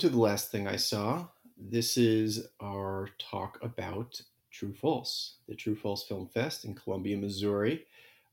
to The Last Thing I Saw. This is our talk about True False, the True False Film Fest in Columbia, Missouri.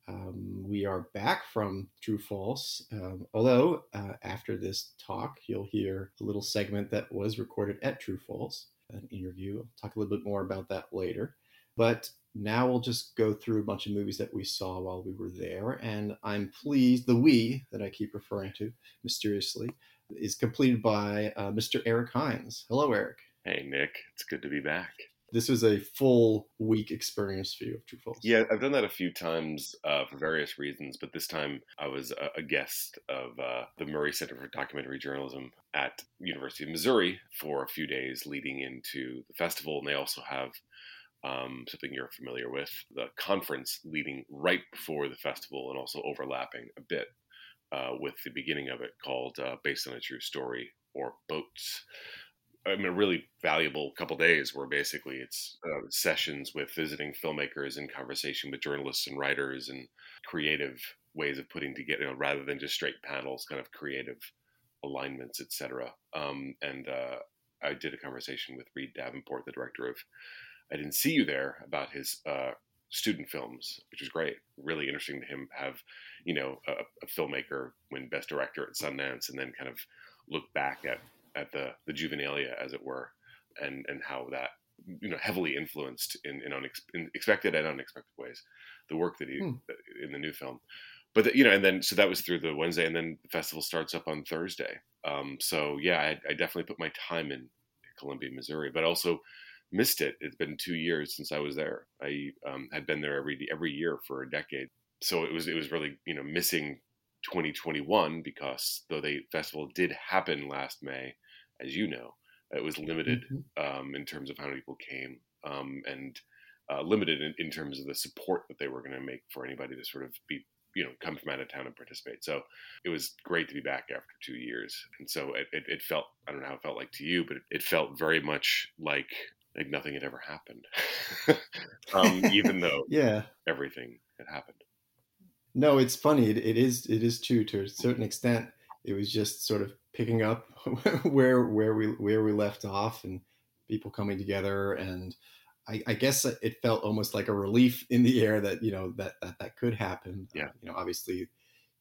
Um, we are back from True False, um, although uh, after this talk, you'll hear a little segment that was recorded at True False, an interview. I'll talk a little bit more about that later. But now we'll just go through a bunch of movies that we saw while we were there. And I'm pleased, the we that I keep referring to mysteriously is completed by uh, Mr. Eric Hynes. Hello, Eric. Hey, Nick. It's good to be back. This was a full week experience for you of True False. Yeah, I've done that a few times uh, for various reasons, but this time I was a, a guest of uh, the Murray Center for Documentary Journalism at University of Missouri for a few days leading into the festival, and they also have um, something you're familiar with, the conference leading right before the festival and also overlapping a bit uh, with the beginning of it called uh, Based on a True Story or Boats. I mean, a really valuable couple days where basically it's uh, sessions with visiting filmmakers and conversation with journalists and writers and creative ways of putting together, you know, rather than just straight panels, kind of creative alignments, etc. Um, and uh, I did a conversation with Reid Davenport, the director of I Didn't See You There, about his uh, student films, which is great. Really interesting to him have, you know, a, a, filmmaker win Best Director at Sundance and then kind of look back at at the the juvenilia, as it were, and and how that you know heavily influenced in in, unex- in expected and unexpected ways the work that he hmm. in the new film. But the, you know, and then so that was through the Wednesday, and then the festival starts up on Thursday. Um, so yeah, I, I definitely put my time in Columbia, Missouri, but also missed it. It's been two years since I was there. I um, had been there every every year for a decade, so it was it was really you know missing 2021 because though the festival did happen last May, as you know, it was limited mm-hmm. um, in terms of how many people came um, and uh, limited in, in, terms of the support that they were going to make for anybody to sort of be you know come from out of town and participate so it was great to be back after two years and so it, it, it felt i don't know how it felt like to you but it, it felt very much like like nothing had ever happened, um, even though yeah everything had happened. No, it's funny. It, it is it is true to a certain extent. It was just sort of picking up where where we where we left off, and people coming together, and I, I, guess it felt almost like a relief in the air that you know that that that could happen. Yeah, uh, you know, obviously,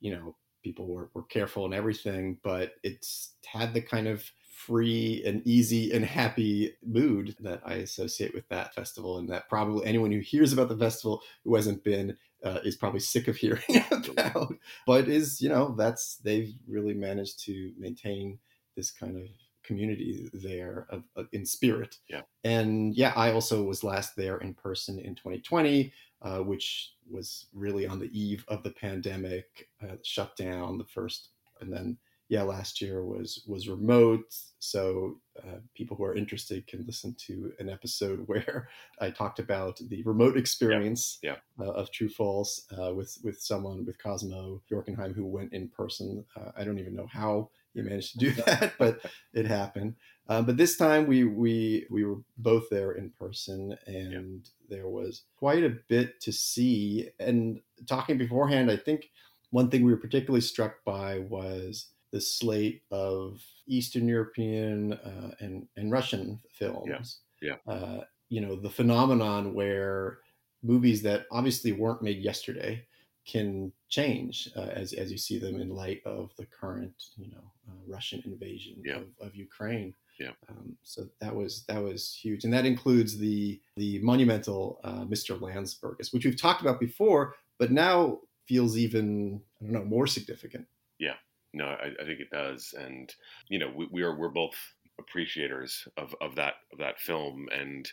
you know, people were, were careful and everything, but it's had the kind of free and easy and happy mood that I associate with that festival, and that probably anyone who hears about the festival who hasn't been uh, is probably sick of hearing about. But is you know that's they've really managed to maintain this kind of community there of, of, in spirit. Yeah. And yeah, I also was last there in person in 2020, uh, which was really on the eve of the pandemic, uh, shut down the first, and then yeah, last year was was remote, so uh, people who are interested can listen to an episode where I talked about the remote experience yeah, yeah. Uh, of True False uh, with with someone with Cosmo Bjorkenheim who went in person. Uh, I don't even know how he managed to do that, but it happened. Um, but this time we we we were both there in person, and yeah. there was quite a bit to see. And talking beforehand, I think one thing we were particularly struck by was the slate of Eastern European uh, and and Russian films. Yeah. yeah. Uh, you know the phenomenon where movies that obviously weren't made yesterday can change uh, as as you see them in light of the current you know uh, Russian invasion yeah. of, of Ukraine. Yeah. Um, so that was that was huge, and that includes the the monumental uh, Mr. Landsbergis, which we've talked about before, but now feels even I don't know more significant. Yeah, no, I, I think it does, and you know, we, we are we're both appreciators of, of that of that film, and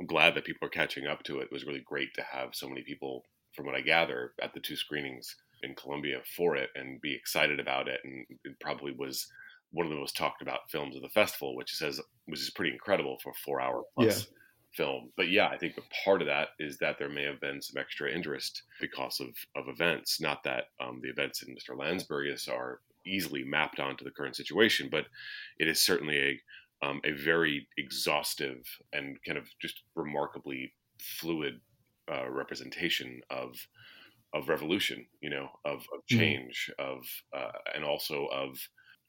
I'm glad that people are catching up to it. It was really great to have so many people, from what I gather, at the two screenings in Columbia for it and be excited about it, and it probably was one of the most talked about films of the festival, which says which is pretty incredible for a four hour plus yeah film. But yeah, I think the part of that is that there may have been some extra interest because of, of events. Not that um, the events in Mr. Landsbergis are easily mapped onto the current situation, but it is certainly a um, a very exhaustive and kind of just remarkably fluid uh, representation of of revolution, you know, of, of mm-hmm. change, mm-hmm. of uh, and also of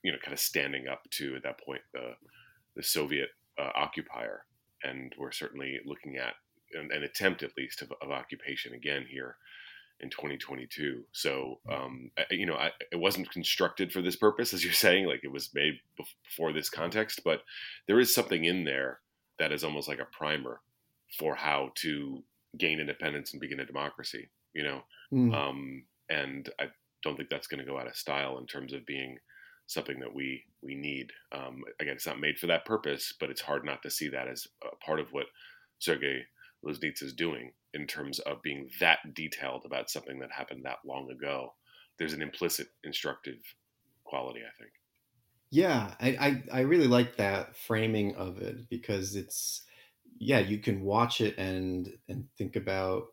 you know, kind of standing up to at that point the the Soviet uh, occupier, and we're certainly looking at an, an attempt, at least, of, of, occupation again here in 2022. So, um, I, you know, I, it wasn't constructed for this purpose, as you're saying, like it was made before this context, but there is something in there that is almost like a primer for how to gain independence and begin a democracy. You know, mm. um, and I don't think that's going to go out of style in terms of being something that we we need. Um, again, it's not made for that purpose, but it's hard not to see that as a part of what Sergei Loznitsa is doing in terms of being that detailed about something that happened that long ago. There's an implicit instructive quality, I think. Yeah, I, I, I really like that framing of it because it's yeah, you can watch it and and think about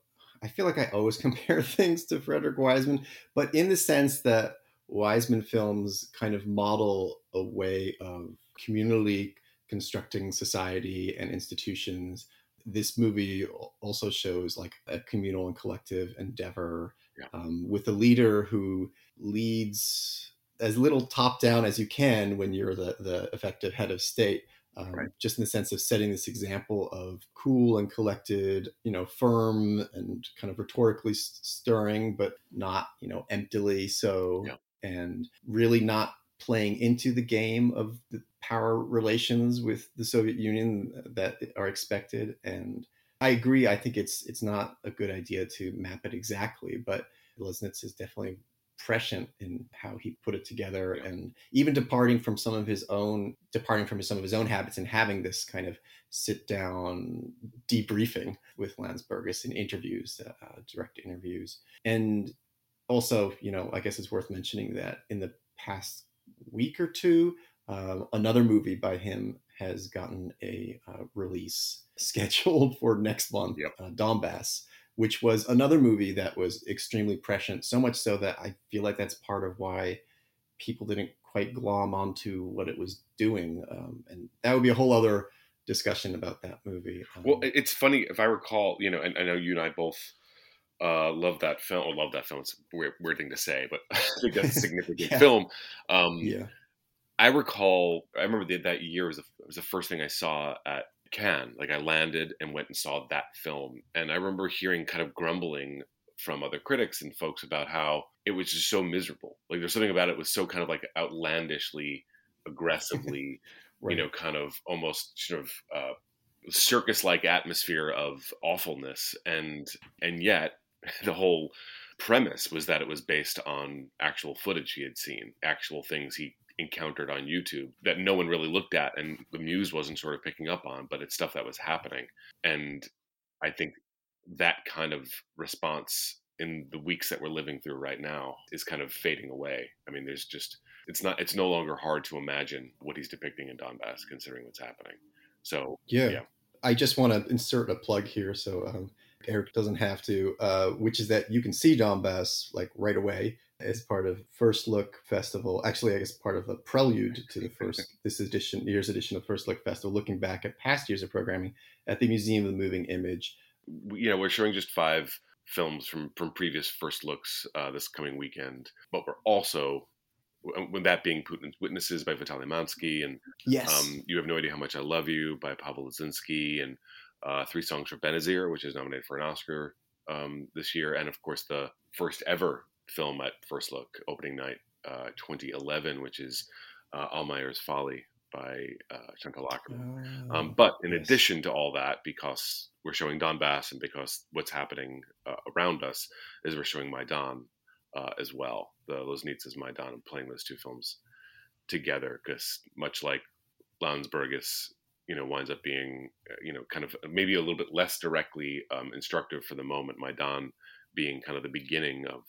I feel like I always compare things to Frederick Wiseman, but in the sense that Wiseman films kind of model a way of communally constructing society and institutions. This movie also shows like a communal and collective endeavor yeah. um, with a leader who leads as little top down as you can when you're the, the effective head of state, um, right. just in the sense of setting this example of cool and collected, you know, firm and kind of rhetorically stirring, but not, you know, emptily so, yeah. and really not playing into the game of the power relations with the Soviet Union that are expected. And I agree. I think it's it's not a good idea to map it exactly, but Loznitsa is definitely prescient in how he put it together and even departing from some of his own departing from some of his own habits and having this kind of sit down debriefing with Landsbergis in interviews uh, direct interviews and also you know i guess it's worth mentioning that in the past week or two uh, another movie by him has gotten a uh, release scheduled for next month yep. Uh, donbass which was another movie that was extremely prescient, so much so that I feel like that's part of why people didn't quite glom onto what it was doing. Um, and that would be a whole other discussion about that movie. Um, well, it's funny if I recall, you know, and I know you and I both uh, love that film. Or love that film. It's a weird, weird thing to say, but I think that's a significant yeah. film. Um, yeah. I recall. I remember that that year was the, was the first thing I saw at Cannes. Like I landed and went and saw that film, and I remember hearing kind of grumbling from other critics and folks about how it was just so miserable. Like there's something about it was so kind of like outlandishly, aggressively, right. you know, kind of almost sort of uh, circus-like atmosphere of awfulness, and and yet the whole premise was that it was based on actual footage he had seen, actual things he encountered on YouTube that no one really looked at and the muse wasn't sort of picking up on, but it's stuff that was happening. And I think that kind of response in the weeks that we're living through right now is kind of fading away. I mean, there's just it's not it's no longer hard to imagine what he's depicting in Donbass considering what's happening. So yeah, yeah. I just want to insert a plug here so um, Eric doesn't have to, uh, which is that you can see Donbass like right away as part of First Look Festival. Actually, I guess part of a prelude to the first this edition, year's edition of First Look Festival, looking back at past years of programming at the Museum of the Moving Image. You know, we're showing just five films from from previous First Looks uh, this coming weekend, but we're also with that being Putin's Witnesses by Vitaly Mansky, and yes, um, You Have No Idea How Much I Love You by Pavel Lozinski, and uh, Three Songs for Benazir, which is nominated for an Oscar um, this year, and of course the first ever film at First Look opening night, uh, 2011, which is uh, Almayer's Folly by uh, Chantal Akerman. um, oh, but in yes. addition to all that, because we're showing Donbass and because what's happening uh, around us is we're showing Maidan uh, as well. The Loznitsa's Maidan and playing those two films together because much like Landsbergis, you know, winds up being, uh, you know, kind of maybe a little bit less directly um, instructive for the moment. Maidan being kind of the beginning of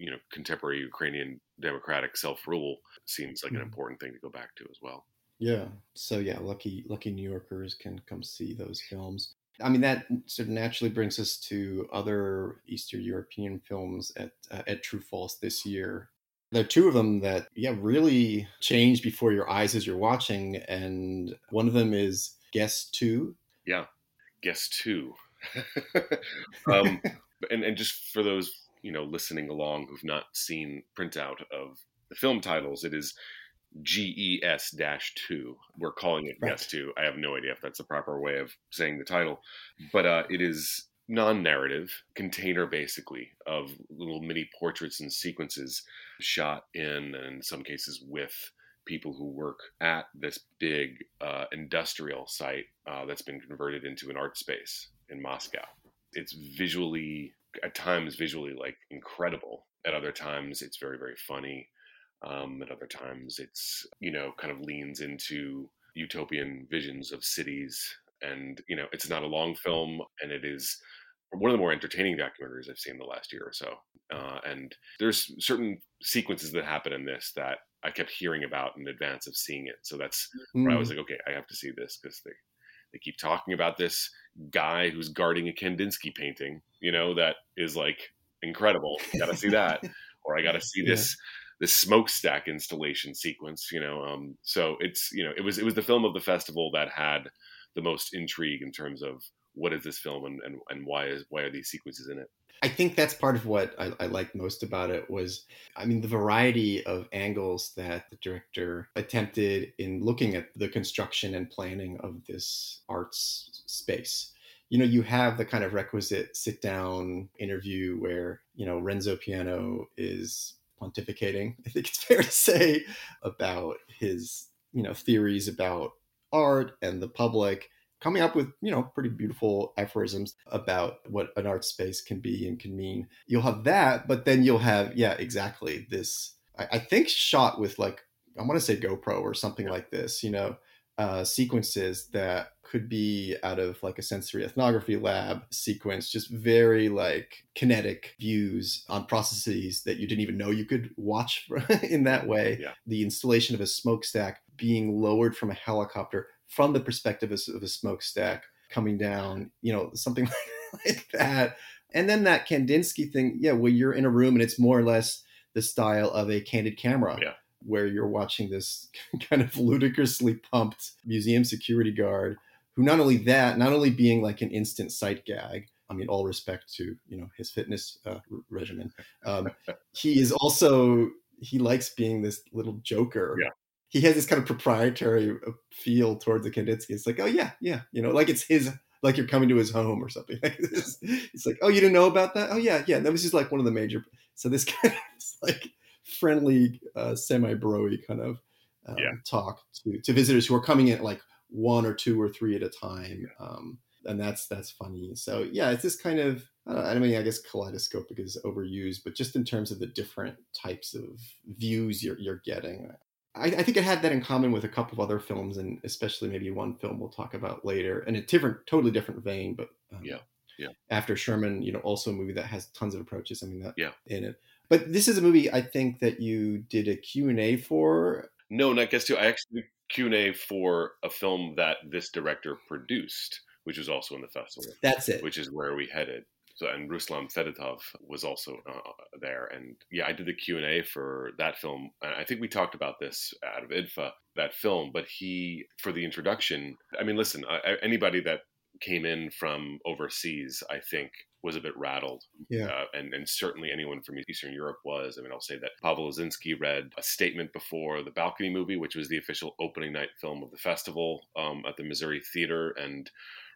you know contemporary Ukrainian democratic self rule seems like mm-hmm. an important thing to go back to as well. Yeah. So yeah, lucky lucky New Yorkers can come see those films. I mean that sort of naturally brings us to other Eastern European films at uh, at True False this year. There are two of them that yeah really change before your eyes as you're watching, and one of them is Guess Two. Yeah, Guess Two. um, and and just for those you know listening along who've not seen printout of the film titles, it is GES 2. We're calling it Right. GES 2. I have no idea if that's the proper way of saying the title, but uh, it is non narrative container basically of little mini portraits and sequences shot in, and in some cases with people who work at this big uh, industrial site uh, that's been converted into an art space in Moscow. It's visually, at times, visually like incredible. At other times, it's very, very funny. Um, at other times, it's, you know, kind of leans into utopian visions of cities. And, you know, it's not a long film and it is one of the more entertaining documentaries I've seen the last year or so. Uh, and there's certain sequences that happen in this that I kept hearing about in advance of seeing it. So that's where I was Mm. like, okay, I have to see this because they they keep talking about this guy who's guarding a Kandinsky painting, you know, that is like incredible. Got to see that, or I got to see Yeah. this this smokestack installation sequence, you know. Um, so it's you know, it was it was the film of the festival that had the most intrigue in terms of what is this film and and, and why is why are these sequences in it? I think that's part of what I, I liked most about it was, I mean, the variety of angles that the director attempted in looking at the construction and planning of this arts space. You know, you have the kind of requisite sit down interview where, you know, Renzo Piano is pontificating, I think it's fair to say, about his, you know, theories about art and the public coming up with you know pretty beautiful aphorisms about what an art space can be and can mean you'll have that but then you'll have yeah exactly this i, I think shot with like i want to say gopro or something like this you know uh, sequences that could be out of like a sensory ethnography lab sequence just very like kinetic views on processes that you didn't even know you could watch in that way Yeah. the installation of a smokestack being lowered from a helicopter from the perspective of, of a smokestack coming down, you know, something like that. And then that Kandinsky thing, yeah, well, you're in a room and it's more or less the style of a candid camera, Yeah. where you're watching this kind of ludicrously pumped museum security guard who not only that, not only being like an instant sight gag, I mean, all respect to you know his fitness uh, regimen. Um, he is also he likes being this little joker. Yeah. He has this kind of proprietary uh, feel towards the Kandinsky. It's like, oh yeah, yeah, you know, like it's his, like you're coming to his home or something like this. It's like, oh, you didn't know about that? Oh yeah, yeah. That was just like one of the major. So this kind of like friendly, uh, semi-broy kind of um, Yeah. talk to to visitors who are coming in like one or two or three at a time. Um, and that's that's funny. So yeah, it's this kind of I, don't, I mean I guess kaleidoscopic is overused, but just in terms of the different types of views you're you're getting, I, I think it had that in common with a couple of other films, and especially maybe one film we'll talk about later, in a different, totally different vein, but um, Yeah, yeah. After Sherman, you know, also a movie that has tons of approaches. I mean that Yeah. in it. But this is a movie I think that you did a Q and A for. No, not Guess Two. I actually Q and A for a film that this director produced, which was also in the festival, That's it. which is where we headed. And Ruslan Fedotov was also uh, there, and yeah, I did the Q and A for that film. And I think we talked about this out of IDFA that film, but he for the introduction. I mean, listen, I, anybody that came in from overseas, I think, was a bit rattled Yeah. uh, and, and certainly anyone from Eastern Europe was. I mean, I'll say that Pavel Lozinski read a statement before the Balcony movie, which was the official opening night film of the festival um, at the Missouri Theater, and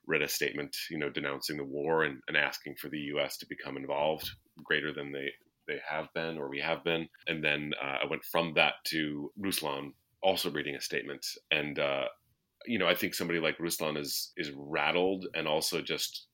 read a statement, you know, denouncing the war and, and asking for the U.S. to become involved greater than they they have been or we have been. And then uh, I went from that to Ruslan also reading a statement and. Uh, you know, I think somebody like Ruslan is is rattled and also just,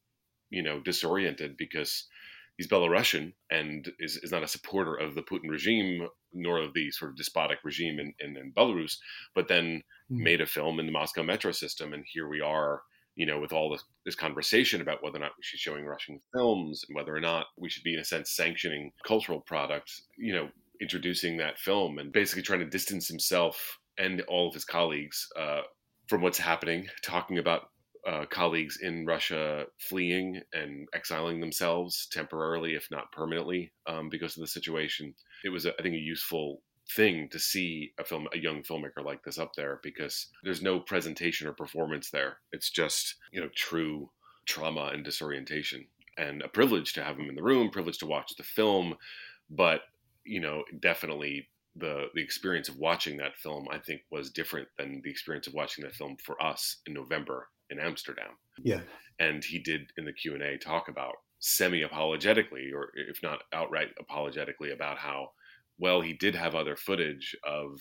you know, disoriented because he's Belarusian and is, is not a supporter of the Putin regime nor of the sort of despotic regime in, in, in Belarus, but then Hmm. made a film in the Moscow metro system. And here we are, you know, with all this, this conversation about whether or not we should be showing Russian films and whether or not we should be, in a sense, sanctioning cultural products, you know, introducing that film and basically trying to distance himself and all of his colleagues uh, from what's happening, talking about uh, colleagues in Russia fleeing and exiling themselves temporarily, if not permanently, um, because of the situation. It was, I think, a useful thing to see a film, a young filmmaker like this up there, because there's no presentation or performance there. It's just, you know, true trauma and disorientation, and a privilege to have him in the room, privilege to watch the film, but you know, definitely the the experience of watching that film, I think, was different than the experience of watching that film for us in November in Amsterdam. Yeah, and he did in the Q and A talk about semi apologetically, or if not outright apologetically, about how well he did have other footage of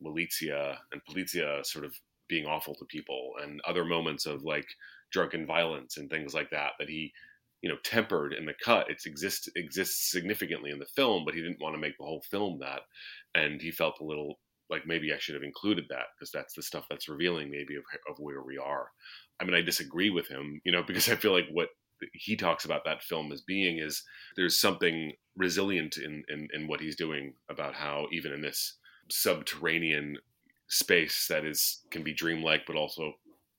Militia and Polizia sort of being awful to people, and other moments of like drunken violence and things like that that he you know tempered in the cut it exists exists significantly in the film but he didn't want to make the whole film that and he felt a little like maybe I should have included that because that's the stuff that's revealing maybe of, of where we are. I mean, I disagree with him, you know, because I feel like what he talks about that film as being is there's something resilient in, in, in what he's doing about how even in this subterranean space that is can be dreamlike but also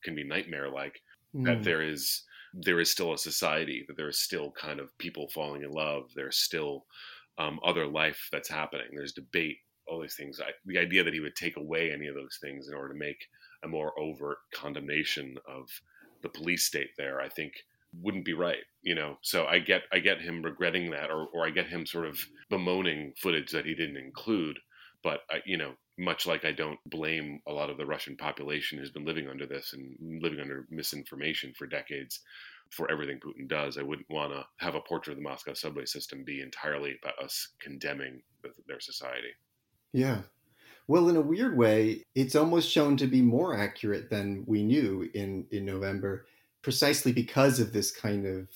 can be nightmare like mm. that hmm. there is there is still a society that there is still kind of people falling in love there's still um, other life that's happening there's debate all these things I, the idea that he would take away any of those things in order to make a more overt condemnation of the police state there i think wouldn't be right you know so i get i get him regretting that or, or i get him sort of bemoaning footage that he didn't include but I, you know much like I don't blame a lot of the Russian population who's been living under this and living under misinformation for decades for everything Putin does. I wouldn't want to have a portrait of the Moscow subway system be entirely about us condemning their society. Yeah. Well, in a weird way, it's almost shown to be more accurate than we knew in, in November, precisely because of this kind of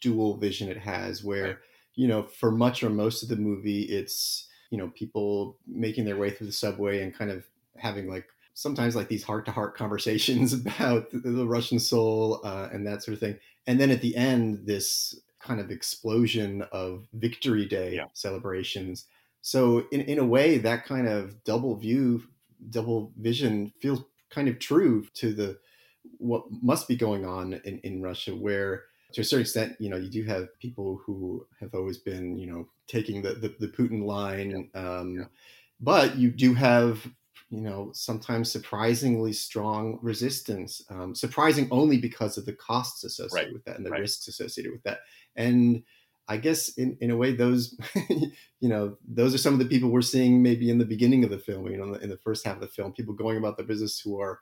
dual vision it has, where, right. you know, for much or most of the movie, it's you know people making their way through the subway and kind of having like sometimes like these heart to heart conversations about the, the Russian soul uh, and that sort of thing. And then at the end, this kind of explosion of Victory Day yeah. celebrations. So in, in a way, that kind of double view, double vision feels kind of true to the what must be going on in, in Russia, where to a certain extent, you know, you do have people who have always been, you know, taking the the, the Putin line. Um, yeah. but you do have, you know, sometimes surprisingly strong resistance, um, surprising only because of the costs associated right. with that and the right. risks associated with that, and I guess in, in a way, those, you know, those are some of the people we're seeing maybe in the beginning of the film, you know, in the first half of the film, people going about their business who are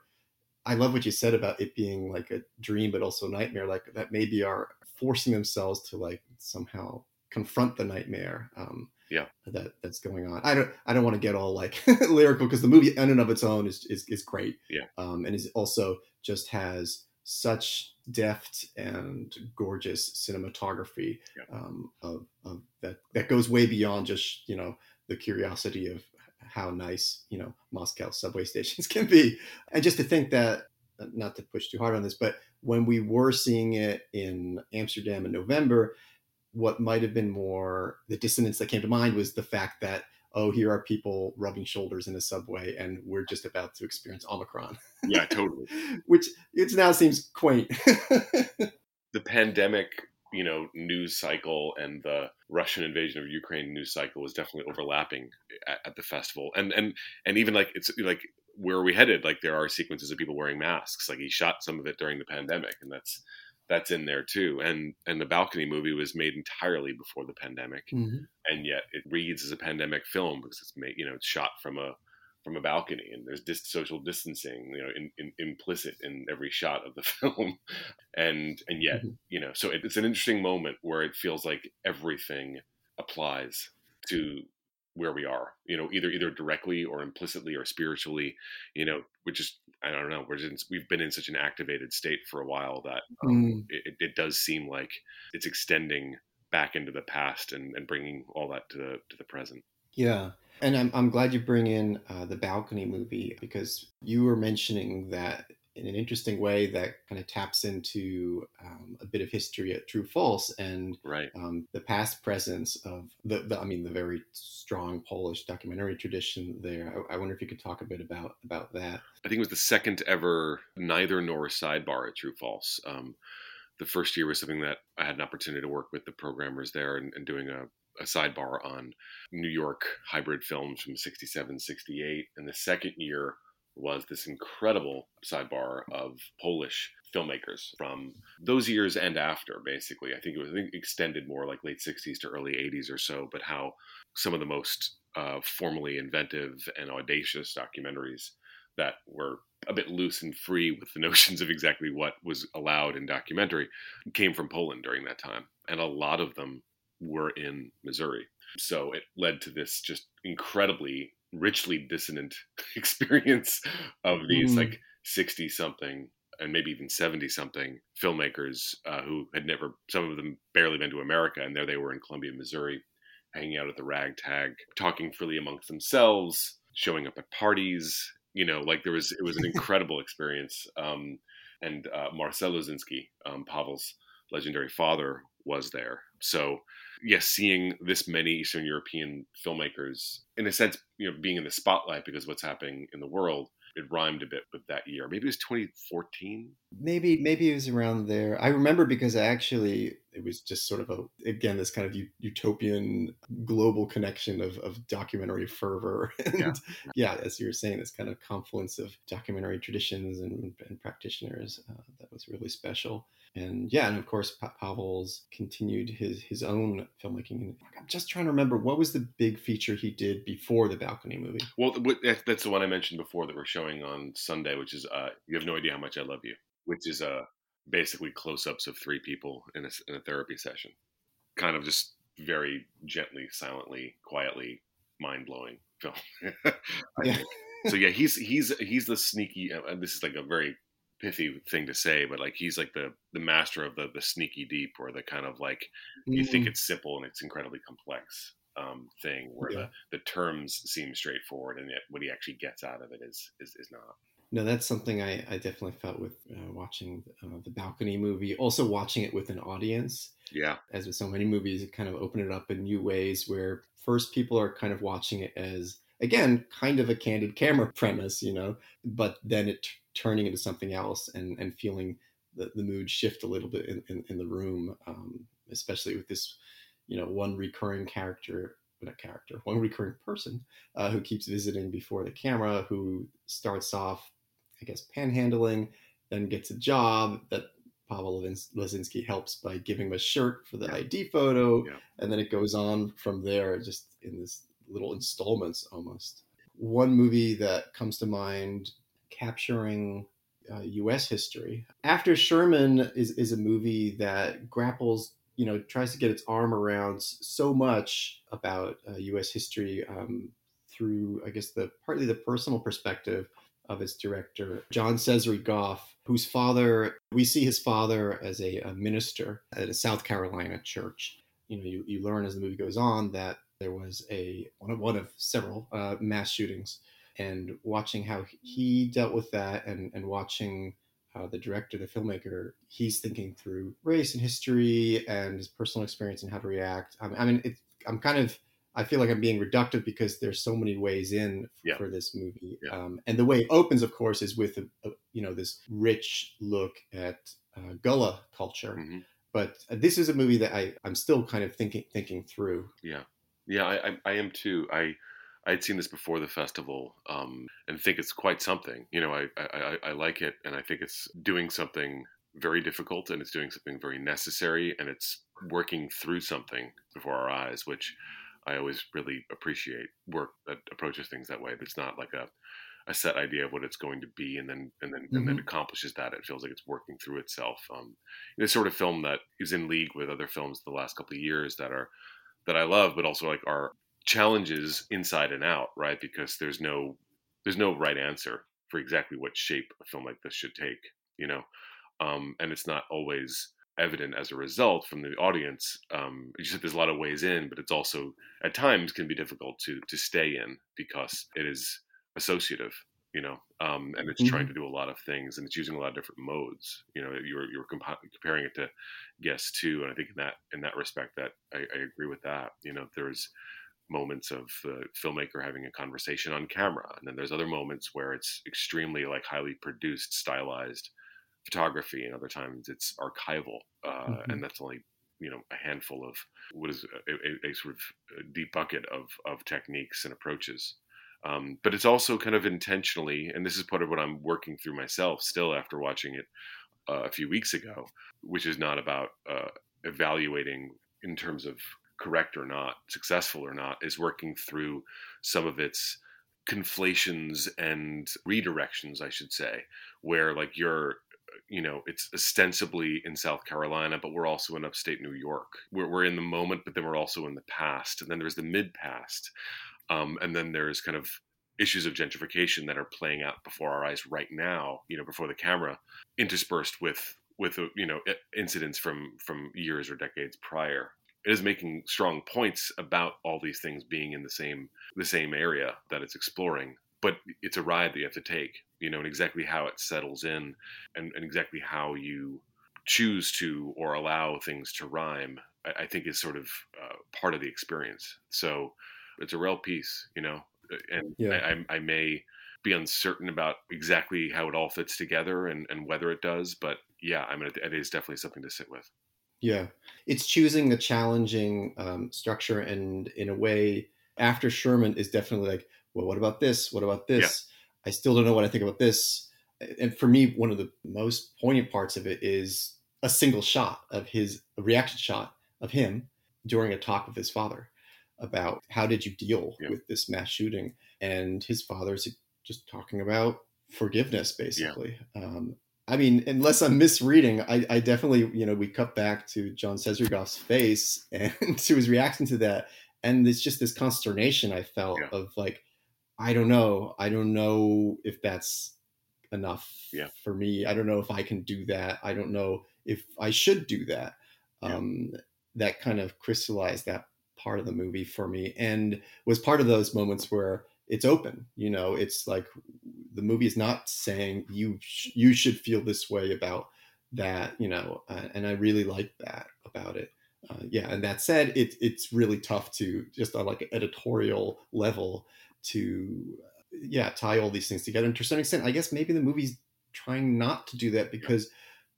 I love what you said about it being like a dream, but also a nightmare. Like that maybe are forcing themselves to like somehow confront the nightmare. Um, yeah, that that's going on. I don't I don't want to get all like lyrical because the movie in and of its own is is, is great. Yeah, um, and is also just has such deft and gorgeous cinematography yeah. um, of, of that that goes way beyond just you know the curiosity of how nice you know Moscow subway stations can be, and just to think that not to push too hard on this, but when we were seeing it in Amsterdam in November, what might have been more the dissonance that came to mind was the fact that oh here are people rubbing shoulders in a subway and we're just about to experience omicron. Yeah totally. Which it now seems quaint. The pandemic you know news cycle and the Russian invasion of Ukraine news cycle was definitely overlapping at, at, the festival, and and and even like it's like where are we headed? Like there are sequences of people wearing masks. Like he shot some of it during the pandemic, and that's that's in there too. And and the balcony movie was made entirely before the pandemic, mm-hmm. and yet it reads as a pandemic film because it's made you know it's shot from a from a balcony and there's dis- social distancing you know in, in, implicit in every shot of the film and and yet mm-hmm. you know so it, it's an interesting moment where it feels like everything applies to where we are you know either either directly or implicitly or spiritually you know which is i don't know we're just, we've been in such an activated state for a while that um, mm. it, it does seem like it's extending back into the past and, and bringing all that to the to the present yeah and I'm, I'm glad you bring in uh, the balcony movie because you were mentioning that in an interesting way that kind of taps into um, a bit of history at True False and right. um, the past presence of the, the, I mean, the very strong Polish documentary tradition there. I, I, wonder if you could talk a bit about about that. I think it was the second ever neither nor sidebar at True False. Um, the first year was something that I had an opportunity to work with the programmers there and, and doing a a sidebar on New York hybrid films from 67, 68. And the second year was this incredible sidebar of Polish filmmakers from those years and after, basically. I think it was think extended more like late 60s to early 80s or so, but how some of the most uh, formally inventive and audacious documentaries that were a bit loose and free with the notions of exactly what was allowed in documentary came from Poland during that time. And a lot of them were in Missouri. So it led to this just incredibly richly dissonant experience of these mm. like 60 something and maybe even 70 something filmmakers uh, who had never, some of them barely been to America. And there they were in Columbia, Missouri, hanging out at the ragtag, talking freely amongst themselves, showing up at parties. You know, like there was, it was an incredible experience. Um, and uh, Marcel Lozinski, um, Pavel's legendary father, was there. So, yes, seeing this many Eastern European filmmakers, in a sense, you know, being in the spotlight because of what's happening in the world, it rhymed a bit with that year. Maybe it was 2014. Maybe maybe it was around there. I remember because actually it was just sort of a again this kind of utopian global connection of, of documentary fervor and yeah. yeah as you were saying this kind of confluence of documentary traditions and, and practitioners uh, that was really special and yeah, and of course pa- Pavel's continued his his own filmmaking. I'm just trying to remember what was the big feature he did before the balcony movie. Well, that's the one I mentioned before that we're showing on Sunday, which is uh, "You Have No Idea How Much I Love You," which is uh, basically close-ups of three people in a, in a therapy session, kind of just very gently, silently, quietly, mind-blowing film. yeah. so yeah, he's he's he's the sneaky. Uh, this is like a very pithy thing to say, but like he's like the the master of the the sneaky deep or the kind of like mm. you think mm. it's simple and it's incredibly complex um, thing where yeah. the the terms seem straightforward and yet what he actually gets out of it is is, is not. No, that's something I, I definitely felt with uh, watching uh, the balcony movie. Also, watching it with an audience. Yeah. As with so many movies, it kind of open it up in new ways where first people are kind of watching it as again kind of a candid camera premise you know but then it turning into something else and and feeling the, the mood shift a little bit in, in, in the room um, especially with this you know one recurring character not character one recurring person uh, who keeps visiting before the camera who starts off i guess panhandling then gets a job that Pavel Lozinski helps by giving him a shirt for the yeah. ID photo, yeah. and then it goes on from there, just in this little installments almost. One movie that comes to mind capturing uh, U.S. history. After Sherman is, is a movie that grapples, you know, tries to get its arm around so much about uh, U.S. history um, through, I guess, the partly the personal perspective of its director, Jon-Sesrie Goff, whose father, we see his father as a, a minister at a South Carolina church. You know, you, you learn as the movie goes on that there was a one of one of several uh, mass shootings, and watching how he dealt with that, and and watching uh, the director, the filmmaker, he's thinking through race and history and his personal experience and how to react. I mean, I mean it, I'm kind of I feel like I'm being reductive because there's so many ways in yeah. for this movie, yeah. um, and the way it opens, of course, is with a, a, you know this rich look at uh, Gullah culture. Mm-hmm. But uh, this is a movie that I I'm still kind of thinking thinking through. Yeah. Yeah, I, I, I am too. I I'd seen this before the festival um, and think it's quite something. You know, I, I, I like it and I think it's doing something very difficult and it's doing something very necessary and it's working through something before our eyes, which I always really appreciate work that approaches things that way. That's not like a, a set idea of what it's going to be and then and then mm-hmm. and then mm-hmm. accomplishes that. It feels like it's working through itself. Um, this sort of film that is in league with other films the last couple of years that are that I love, but also like are challenges inside and out, right? Because there's no there's no right answer for exactly what shape a film like this should take, you know, um, and it's not always evident as a result from the audience. Um, you said there's a lot of ways in, but it's also at times can be difficult to to stay in because it is associative you know, um, and it's mm-hmm. trying to do a lot of things, and it's using a lot of different modes. You know, you're you're comp- comparing it to Guess Two, and I think in that in that respect, that I, I agree with that. You know, there's moments of the filmmaker having a conversation on camera, and then there's other moments where it's extremely like highly produced, stylized photography, and other times it's archival, uh, mm-hmm. and that's only you know a handful of what is a, a, a sort of deep bucket of of techniques and approaches um, but it's also kind of intentionally, and this is part of what I'm working through myself still after watching it uh, a few weeks ago, which is not about uh, evaluating in terms of correct or not, successful or not, is working through some of its conflations and redirections, I should say, where like you're you know, it's ostensibly in South Carolina, but we're also in upstate New York. We're, we're in the moment, but then we're also in the past. And then there's the mid past. Um, and then there's kind of issues of gentrification that are playing out before our eyes right now, you know, before the camera, interspersed with with uh, you know incidents from from years or decades prior. It is making strong points about all these things being in the same the same area that it's exploring, but it's a ride that you have to take, you know, and exactly how it settles in, and, and exactly how you choose to or allow things to rhyme, I, I think is sort of uh, part of the experience. So it's a real piece, you know, and yeah. I, I, may be uncertain about exactly how it all fits together and, and whether it does, but yeah, I mean, it, it is definitely something to sit with. Yeah, it's choosing a challenging um, structure, and in a way, after Sherman is definitely like, well, what about this? What about this? Yeah. I still don't know what I think about this. And for me, one of the most poignant parts of it is a single shot of his a reaction shot of him during a talk with his father about how did you deal yeah. with this mass shooting and his father's just talking about forgiveness basically yeah. um, i mean unless i'm misreading I, I, definitely you know we cut back to Jon-Sesrie Goff's face and to his reaction to that. And it's just this consternation i felt yeah. of like i don't know. I don't know if that's enough yeah. for me. I don't know if i can do that. I don't know if i should do that. Um, that kind of crystallized that part of the movie for me and was part of those moments where it's open you know it's like the movie is not saying you sh- you should feel this way about that you know uh, and i really like that about it uh, yeah and that said it, it's really tough to just on like an editorial level to yeah tie all these things together and to some extent i guess maybe the movie's trying not to do that because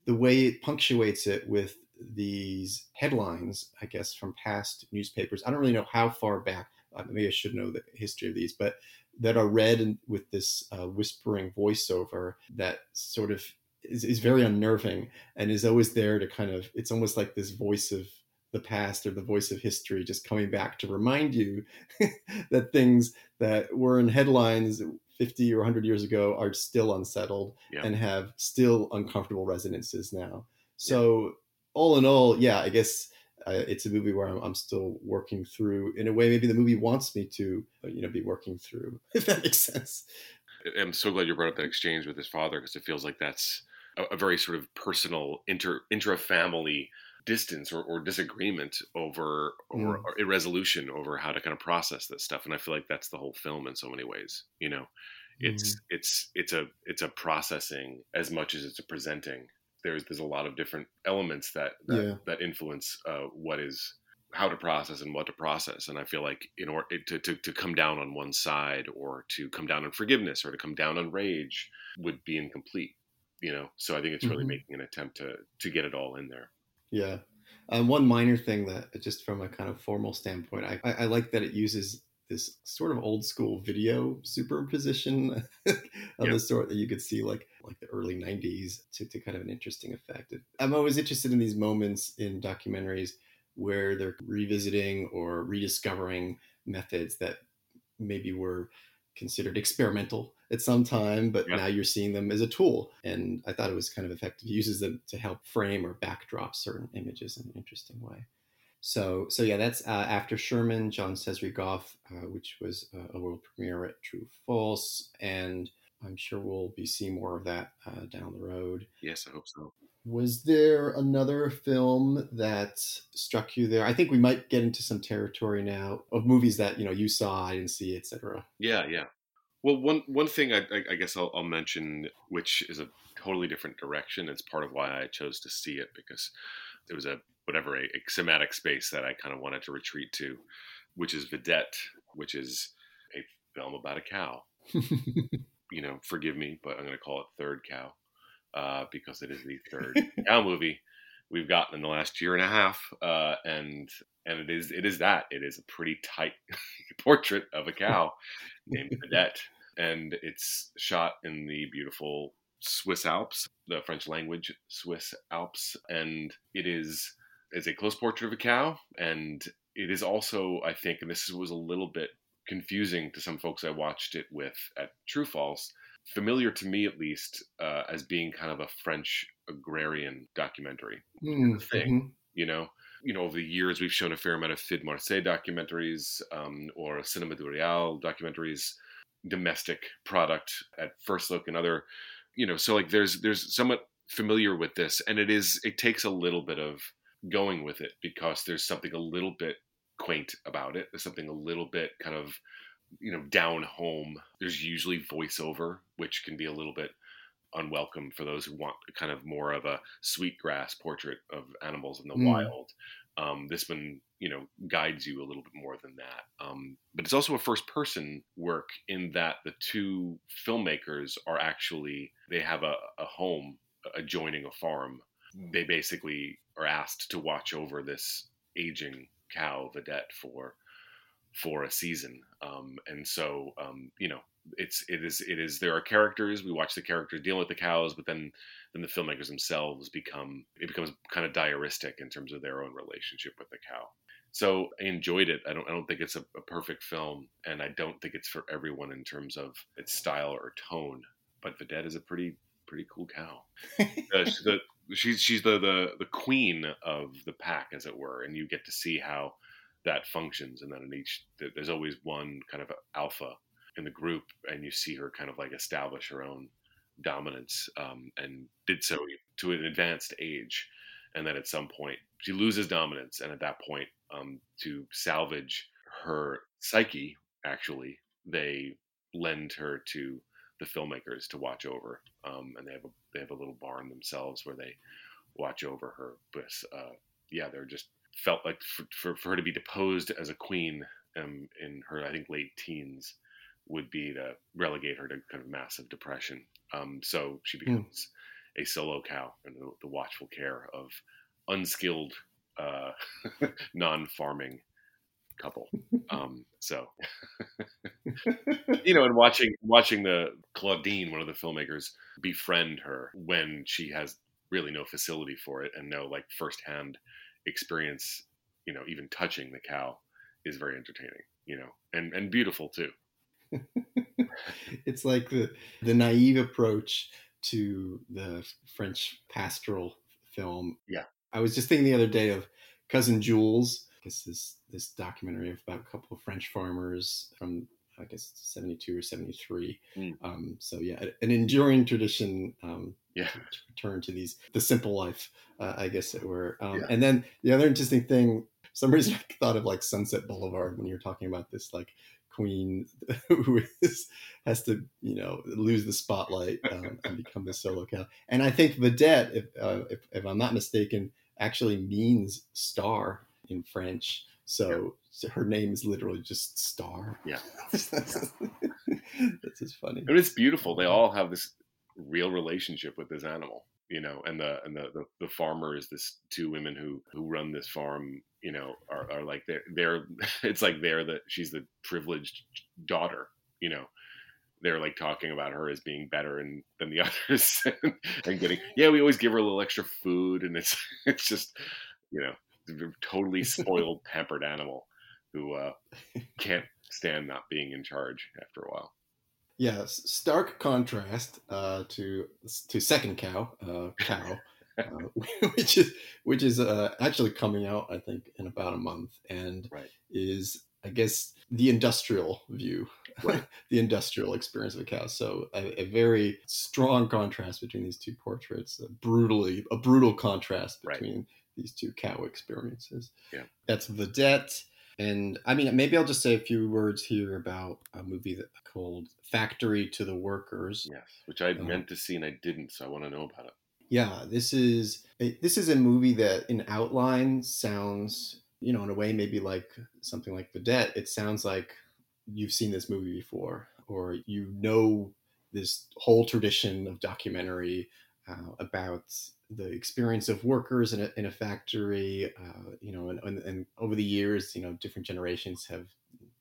the way it punctuates it with these headlines, I guess, from past newspapers. I don't really know how far back. Maybe I should know the history of these, but that are read with this uh, whispering voiceover that sort of is, is very unnerving and is always there to kind of. It's almost like this voice of the past or the voice of history just coming back to remind you that things that were in headlines 50 or 100 years ago are still unsettled yeah. and have still uncomfortable resonances now. So all in all, yeah, I guess uh, it's a movie where I'm, I'm, still working through in a way maybe the movie wants me to you know be working through if that makes sense i'm so glad you brought up that exchange with his father because it feels like that's a, a, very sort of personal inter intra family distance or, or, disagreement over or, mm. or irresolution over how to kind of process this stuff and i feel like that's the whole film in so many ways you know it's mm. it's it's a it's a processing as much as it's a presenting there's there's a lot of different elements that that, yeah. that influence uh, what is how to process and what to process. And I feel like in order to, to, to come down on one side or to come down on forgiveness or to come down on rage would be incomplete, you know? So I think it's really mm-hmm. making an attempt to, to get it all in there. Yeah. Um, one minor thing that just from a kind of formal standpoint, I, I, I like that it uses this sort of old school video superposition of yeah. the sort that you could see like like the early 90s to, to kind of an interesting effect. I'm always interested in these moments in documentaries where they're revisiting or rediscovering methods that maybe were considered experimental at some time, but yeah. now you're seeing them as a tool. And I thought it was kind of effective. He uses them to help frame or backdrop certain images in an interesting way. So, so yeah, that's uh, after Sherman, Jon-Sesrie Goff, uh, which was uh, a world premiere at True False, and I'm sure we'll be seeing more of that uh, down the road. Yes, I hope so. Was there another film that struck you there? I think we might get into some territory now of movies that you know you saw, I didn't see, etc. Yeah, yeah. Well, one one thing I, I guess I'll, I'll mention, which is a totally different direction. It's part of why I chose to see it because it was a whatever a, a somatic space that I kind of wanted to retreat to, which is Vedette, which is a film about a cow. you know, forgive me, but I'm going to call it Third Cow uh, because it is the third cow movie we've gotten in the last year and a half, uh, and and it is it is that it is a pretty tight portrait of a cow named Vedette, and it's shot in the beautiful Swiss Alps, the French language Swiss Alps, and it is is a close portrait of a cow, and it is also, I think, and this was a little bit confusing to some folks I watched it with at True False, familiar to me at least uh, as being kind of a French agrarian documentary Mm, thing. mhm. You know, you know, over the years we've shown a fair amount of Fid Marseille documentaries um, or Cinéma du Réel documentaries, domestic product at First Look and other, you know, so like there's there's somewhat familiar with this, and it is it takes a little bit of going with it because there's something a little bit quaint about it. There's something a little bit kind of you know down home. There's usually voiceover, which can be a little bit unwelcome for those who want kind of more of a sweetgrass portrait of animals in the Mm. wild. Um, this one, you know, guides you a little bit more than that. Um, but it's also a first person work in that the two filmmakers are actually, they have a, a home adjoining a farm. They basically are asked to watch over this aging cow, Vedette, for for a season. Um, and so, um, you know, it's it is it is there are characters we watch the characters dealing with the cows but then then the filmmakers themselves become it becomes kind of diaristic in terms of their own relationship with the cow so i enjoyed it i don't i don't think it's a, a perfect film and i don't think it's for everyone in terms of its style or tone but vedette is a pretty pretty cool cow uh, she's the she's she's the, the the queen of the pack as it were and you get to see how that functions and then in each there's always one kind of alpha in the group and you see her kind of like establish her own dominance um, and did so to an advanced age. And then at some point she loses dominance and at that point um, to salvage her psyche actually they lend her to the filmmakers to watch over um, and they have a they have a little barn themselves where they watch over her but uh, yeah they're just felt like for, for, for her to be deposed as a queen um, in her i think late teens would be to relegate her to kind of massive depression. Um, so she becomes mm. a solo cow and the, the, watchful care of unskilled, uh, non-farming couple. Um, so, you know, and watching watching the Claudine, one of the filmmakers, befriend her when she has really no facility for it and no like firsthand experience, you know, even touching the cow is very entertaining. You know, and and beautiful too it's like the the naive approach to the French pastoral film. Yeah. I was just thinking the other day of Cousin Jules. I guess this this documentary of about a couple of French farmers from I guess seventy two or seventy three. Mm. Um, so yeah, an enduring tradition. Um, yeah. To, to return to these the simple life, uh, I guess it were. Um, Yeah. And then the other interesting thing, some reason I thought of like Sunset Boulevard when you were talking about this like queen who is, has to you know lose the spotlight um, and become the solo cow. And I think vedette, if, uh, if if I'm not mistaken, actually means star in French. So, so her name is literally just star. Yeah. That's just funny. But it's beautiful. They all have this real relationship with this animal, you know, and the and the the, the farmer is this two women who who run this farm, you know, are, are like they're they're it's like they're the she's the privileged daughter, you know. They're like talking about her as being better and than the others and getting yeah, we always give her a little extra food and it's it's just you know, totally spoiled, pampered animal who uh, can't stand not being in charge after a while. Yes, stark contrast uh, to to second cow, uh, cow, uh, which is which is uh, actually coming out, I think, in about a month, and right. is I guess the industrial view, right. the industrial experience of a cow. So a, a, very strong contrast between these two portraits, a brutally a brutal contrast between right. These two cow experiences. Yeah, that's Vedette. And I mean, maybe I'll just say a few words here about a movie that called Factory to the Workers. Yes, which I um, meant to see and I didn't, so I want to know about it. Yeah, this is a, this is a movie that, in outline, sounds you know in a way maybe like something like Vedette. It sounds like you've seen this movie before, or you know this whole tradition of documentary uh, about the experience of workers in a, in a factory, uh, you know, and, and, and, over the years, you know, different generations have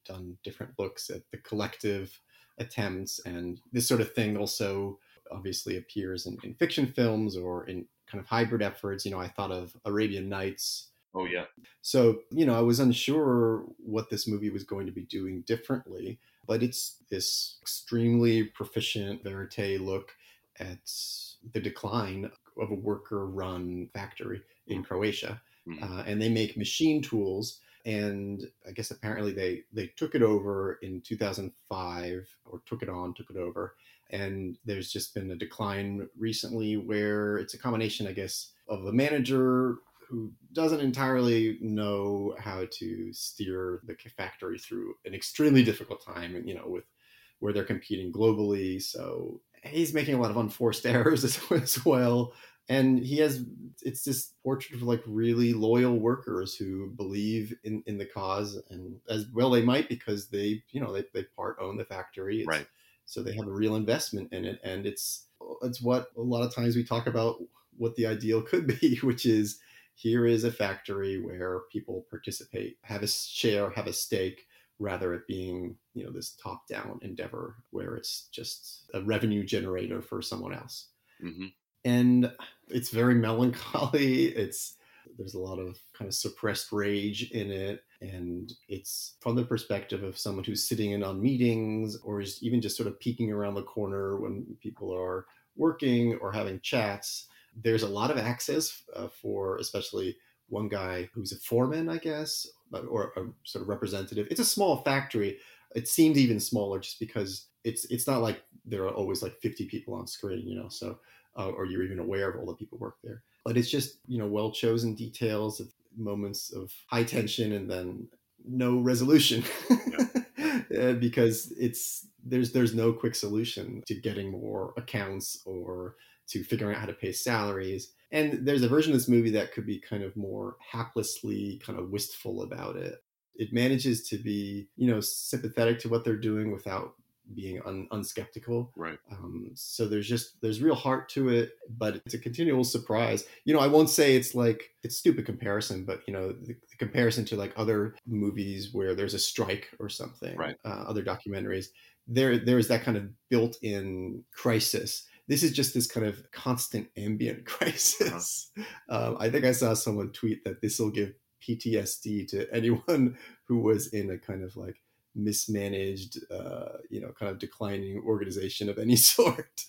done different looks at the collective attempts, and this sort of thing also obviously appears in, in fiction films or in kind of hybrid efforts. You know, I thought of Arabian Nights Oh yeah. So, you know, I was unsure what this movie was going to be doing differently, but it's this extremely proficient verite look at the decline of a worker run factory in Croatia. Mhm. Uh, and they make machine tools. And I guess apparently they, they took it over in 2005 or took it on, took it over. And there's just been a decline recently where it's a combination, I guess, of a manager who doesn't entirely know how to steer the factory through an extremely difficult time, you know, with where they're competing globally. So he's making a lot of unforced errors as, as well. And he has, it's this portrait of like really loyal workers who believe in, in the cause and as well they might because they, you know, they, they part own the factory. It's, Right. So they have a real investment in it. And it's, it's what a lot of times we talk about what the ideal could be, which is here is a factory where people participate, have a share, have a stake, rather it being you know this top down endeavor where it's just a revenue generator for someone else. Hmm and it's very melancholy. It's there's a lot of kind of suppressed rage in it. And it's from the perspective of someone who's sitting in on meetings or is even just sort of peeking around the corner when people are working or having chats. There's a lot of access uh, for especially one guy who's a foreman i guess or a sort of representative. It's a small factory. It seems even smaller just because it's it's not like there are always like 50 people on screen you know so uh, or you're even aware of all the people work there. But it's just you know well chosen details of moments of high tension and then no resolution. Uh, because it's there's there's no quick solution to getting more accounts or to figuring out how to pay salaries and there's a version of this movie that could be kind of more haplessly kind of wistful about it it manages to be you know sympathetic to what they're doing without being un- unskeptical Right. um, so there's just there's real heart to it but it's a continual surprise you know i won't say it's like it's stupid comparison but you know the, the comparison to like other movies where there's a strike or something Right. uh, other documentaries there there's that kind of built-in crisis this is just this kind of constant ambient crisis um, i think i saw someone tweet that this will give ptsd to anyone who was in a kind of like mismanaged, uh, you know, kind of declining organization of any sort.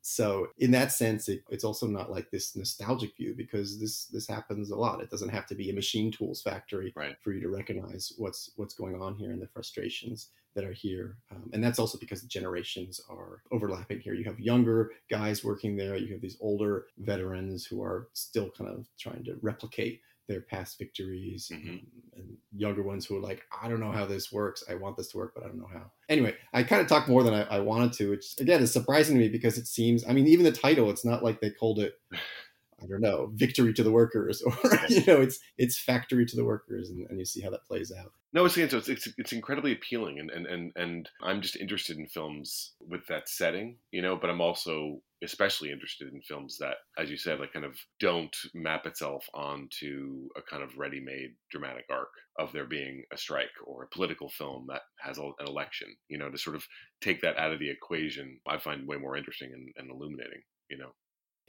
So in that sense, it, it's also not like this nostalgic view because this this happens a lot. It doesn't have to be a machine tools factory Right. for you to recognize what's what's going on here and the frustrations that are here. Um, and that's also because the generations are overlapping here. You have younger guys working there. You have these older veterans who are still kind of trying to replicate their past victories Mhm. um, and younger ones who are like i don't know how this works i want this to work but i don't know how anyway i kind of talked more than I, I wanted to which again is surprising to me because it seems i mean even the title it's not like they called it i don't know victory to the workers or you know it's it's factory to the workers and, and you see how that plays out No, it's again, so it's, it's it's incredibly appealing, and, and and and I'm just interested in films with that setting, you know. But I'm also especially interested in films that, as you said, like kind of don't map itself onto a kind of ready-made dramatic arc of there being a strike or a political film that has an election, you know, to sort of take that out of the equation. I find way more interesting and, and illuminating, you know.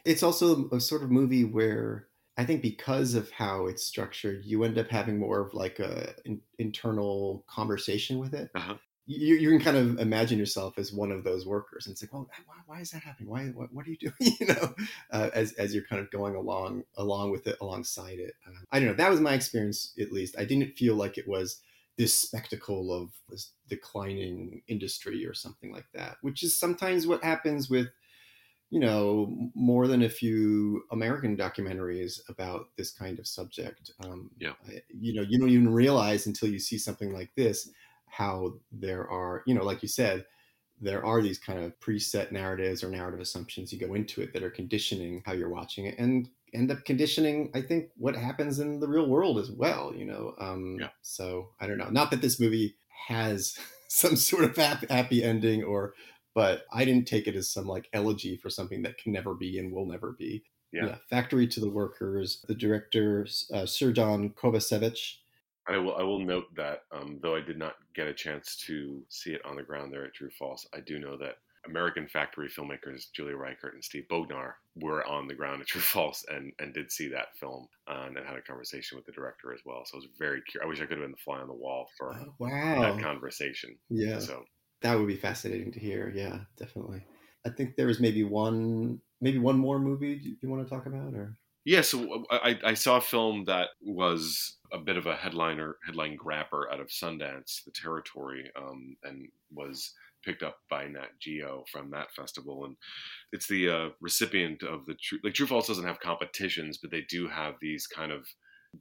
It's also a sort of movie where I think because of how it's structured, you end up having more of like a in, internal conversation with it. Uh-huh. You, you can kind of imagine yourself as one of those workers, and it's like, well, why, why is that happening? Why, what, what are you doing? You know, uh, as as you're kind of going along along with it, alongside it. Uh, I don't know. That was my experience, at least. I didn't feel like it was this spectacle of this declining industry or something like that, which is sometimes what happens with you know, more than a few American documentaries about this kind of subject. Um, Yeah. You know, you don't even realize until you see something like this how there are, you know, like you said, there are these kind of preset narratives or narrative assumptions you go into it that are conditioning how you're watching it and end up conditioning, I think, what happens in the real world as well, you know. Um, Yeah. So I don't know. Not that this movie has some sort of happy, happy ending or but I didn't take it as some like elegy for something that can never be and will never be. Yeah. Factory to the Workers. The director, uh, Srđan Kovačević. I will I will note that um, though I did not get a chance to see it on the ground there at True False, I do know that American factory filmmakers Julia Reichert and Steve Bognar were on the ground at True False and, and did see that film uh, and had a conversation with the director as well. So I was very curious. I wish I could have been the fly on the wall for oh, wow. that conversation. Yeah. So that would be fascinating to hear. Yeah, definitely. I think there was maybe one, maybe one more movie you want to talk about, or yeah. So I, I saw a film that was a bit of a headliner, headline grabber out of Sundance, The Territory, um, and was picked up by Nat Geo from that festival, and it's the uh, recipient of the True like True False doesn't have competitions, but they do have these kind of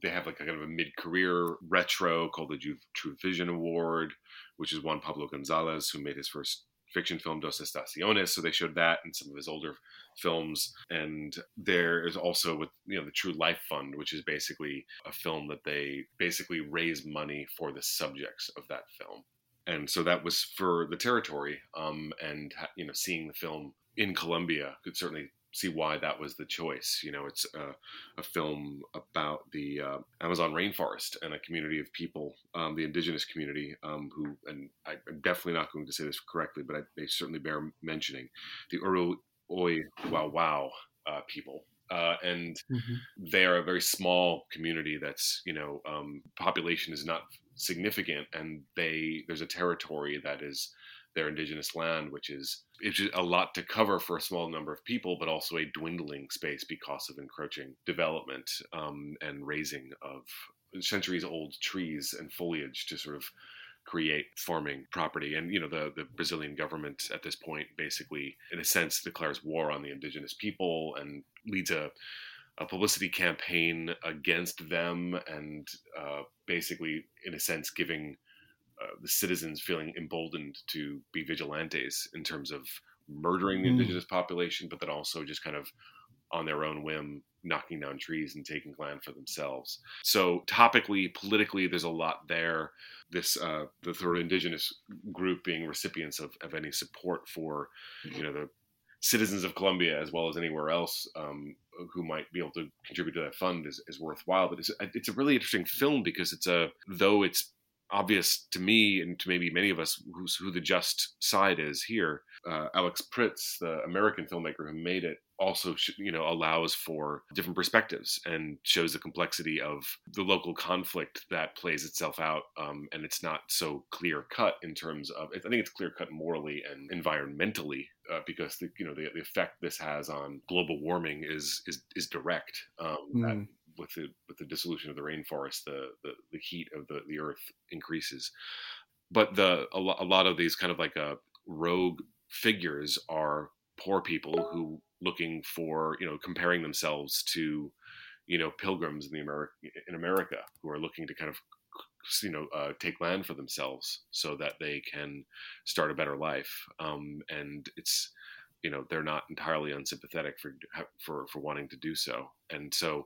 they have like a kind of a mid-career retro called the True Vision Award, which is Juan Pablo Gonzalez, who made his first fiction film Dos Estaciones. So they showed that in some of his older films. And there is also with you know the True Life Fund, which is basically a film that they basically raise money for the subjects of that film and so that was for the territory. Um, and you know, seeing the film in Columbia could certainly see why that was the choice. You know, it's a, a film about the uh, Amazon rainforest and a community of people, um, the indigenous community, um, who, and I, am definitely not going to say this correctly, but I, they certainly bear mentioning the Uru Oi Wow Wow uh, people. Uh, and mm-hmm. they are a very small community that's, you know, um, population is not significant, and they there's a territory that is their indigenous land, which is it's a lot to cover for a small number of people, but also a dwindling space because of encroaching development um, and razing of centuries old trees and foliage to sort of create farming property. And you know, the the Brazilian government at this point basically, in a sense, declares war on the indigenous people and leads a a publicity campaign against them and uh, basically, in a sense, giving uh, the citizens feeling emboldened to be vigilantes in terms of murdering the mm. indigenous population, but then also just kind of on their own whim knocking down trees and taking land for themselves. So topically, politically, there's a lot there. This uh, the third indigenous group being recipients of, of any support for, you know, the citizens of Columbia as well as anywhere else um, who might be able to contribute to that fund is, is worthwhile. But it's, it's a really interesting film because it's a though it's obvious to me and to maybe many of us who's, who the just side is here. Uh, Alex Pritz, the American filmmaker who made it, also you know allows for different perspectives and shows the complexity of the local conflict that plays itself out um, and it's not so clear cut in terms of i think it's clear cut morally and environmentally uh, because the you know the, the effect this has on global warming is is is direct um, mm with the with the dissolution of the rainforest, the the, the heat of the, the earth increases. But the a, lo- a lot of these kind of like a uh, rogue figures are poor people who looking for you know comparing themselves to you know pilgrims in the America in America who are looking to kind of you know uh, take land for themselves so that they can start a better life um, and it's you know they're not entirely unsympathetic for for for wanting to do so and so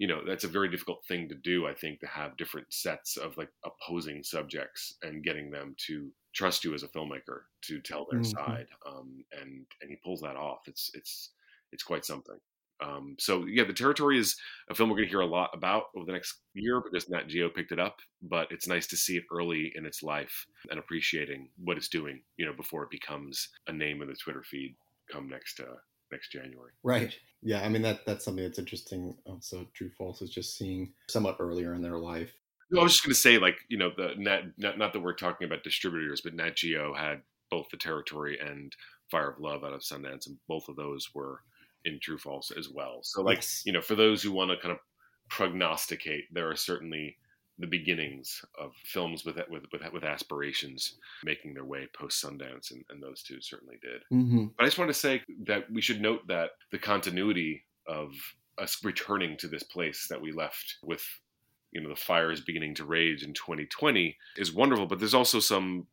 you know that's a very difficult thing to do i think to have different sets of like opposing subjects and getting them to trust you as a filmmaker to tell their mm-hmm. side um, and and he pulls that off it's it's it's quite something um, so yeah the territory is a film we're going to hear a lot about over the next year because nat geo picked it up but it's nice to see it early in its life and appreciating what it's doing you know before it becomes a name in the twitter feed come next uh, next January. Right. Yeah. I mean that that's something that's interesting. Also, True False is just seeing somewhat earlier in their life. No, I was just going to say, like you know, the net not, not that we're talking about distributors, but Nat Geo had both the Territory and Fire of Love out of Sundance, and both of those were in True False as well. So, like yes. you know, for those who want to kind of prognosticate, there are certainly the beginnings of films with with with, with aspirations making their way post Sundance, and, and, those two certainly did. Mm-hmm. But I just want to say that we should note that the continuity of us returning to this place that we left with, you know, the fires beginning to rage in 2020 is wonderful. But there's also some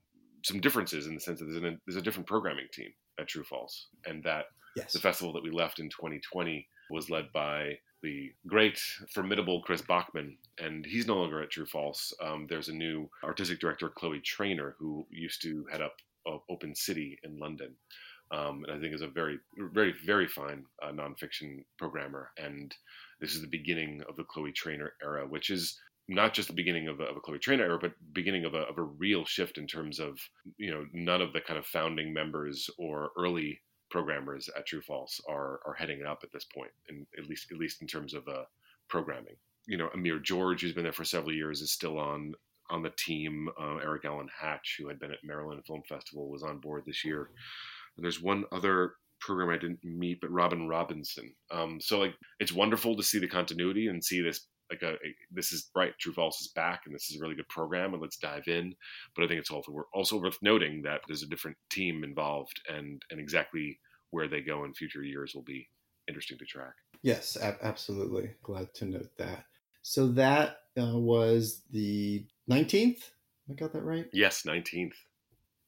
some differences in the sense that there's, an, there's a different programming team at True False, and that yes. the festival that we left in 2020 was led by the great, formidable Chris Boeckmann, and he's no longer at True False. Um, there's a new artistic director, Chloe Trayner, who used to head up uh, Open City in London. Um, and I think is a very, very, very fine uh, nonfiction programmer. And this is the beginning of the Chloe Trayner era, which is not just the beginning of a, of a Chloe Trayner era, but beginning of a, of a real shift in terms of you know none of the kind of founding members or early programmers at True False are are heading up at this point, and at least at least in terms of uh, programming. You know, Amir George, who's been there for several years, is still on on the team. Uh, Eric Allen Hatch, who had been at Maryland Film Festival, was on board this year. And there's one other program I didn't meet, but Robin Robinson. Um, so like, it's wonderful to see the continuity and see this like a, a, this is right true false is back and this is a really good program and let's dive in. But i think it's also also worth noting that there's a different team involved and and exactly where they go in future years will be interesting to track. Yes absolutely. Glad to note that. So that uh, was the 19th i got that right? Yes 19th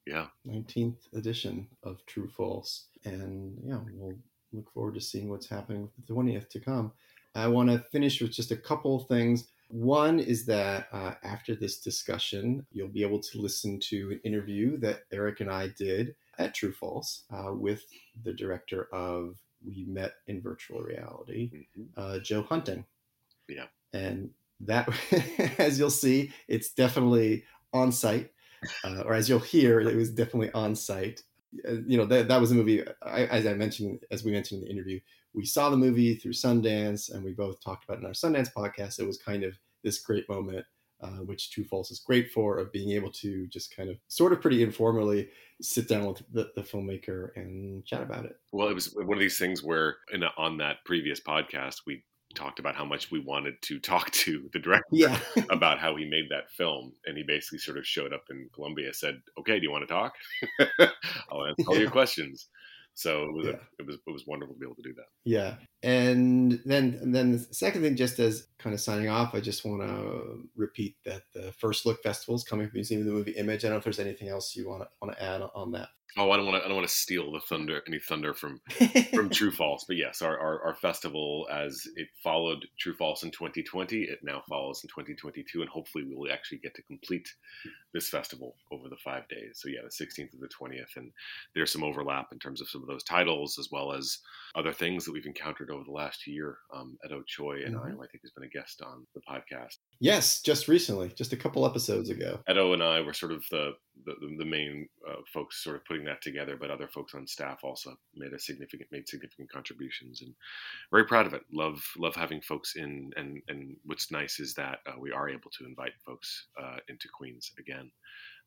yeah. 19th edition of true false. And yeah we'll look forward to seeing what's happening with the 20th to come I want to finish with just a couple of things. One is that uh, after this discussion, you'll be able to listen to an interview that Eric and I did at True False uh, with the director of We Met in Virtual Reality, mm-hmm. uh, Joe Hunting. Yeah. And that, as you'll see, it's definitely on site, uh, or as you'll hear, it was definitely on site. Uh, you know, that, that was a movie, I, as I mentioned, as we mentioned in the interview, we saw the movie through Sundance, and we both talked about it in our Sundance podcast. It was kind of this great moment, uh, which True False is great for, of being able to just kind of sort of pretty informally sit down with the, the filmmaker and chat about it. Well, it was one of these things where, in a, on that previous podcast, we talked about how much we wanted to talk to the director yeah. about how he made that film and he basically sort of showed up in columbia said okay do you want to talk i'll answer all yeah. your questions so it was yeah. a, it was it was wonderful to be able to do that. Yeah, and then and then the second thing, just as kind of signing off, I just want to repeat that the First Look Festival is coming from the Museum of the Movie Image. I don't know if there's anything else you want to want to add on that. Oh, I don't want to. I don't want to steal the thunder, any thunder from from True False. But yes, our, our, our festival, as it followed True False in 2020, it now follows in 2022, and hopefully we will actually get to complete this festival over the five days. So yeah, the 16th to the 20th, and there's some overlap in terms of some of those titles as well as other things that we've encountered over the last year. Um, Edo Choi and mm-hmm. I, I think, has been a guest on the podcast. Yes, just recently, just a couple episodes ago. Edo and I were sort of the the, the main uh, folks sort of putting that together, but other folks on staff also made a significant made significant contributions, and very proud of it. Love love having folks in, and and what's nice is that uh, we are able to invite folks uh, into Queens again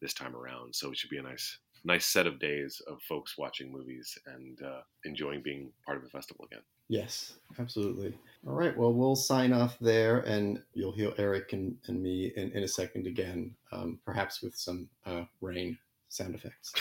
this time around. So it should be a nice nice set of days of folks watching movies and uh, enjoying being part of the festival again. Yes, absolutely. All right. Well, we'll sign off there, and you'll hear Eric and, and me in, in a second again, um, perhaps with some uh, rain sound effects.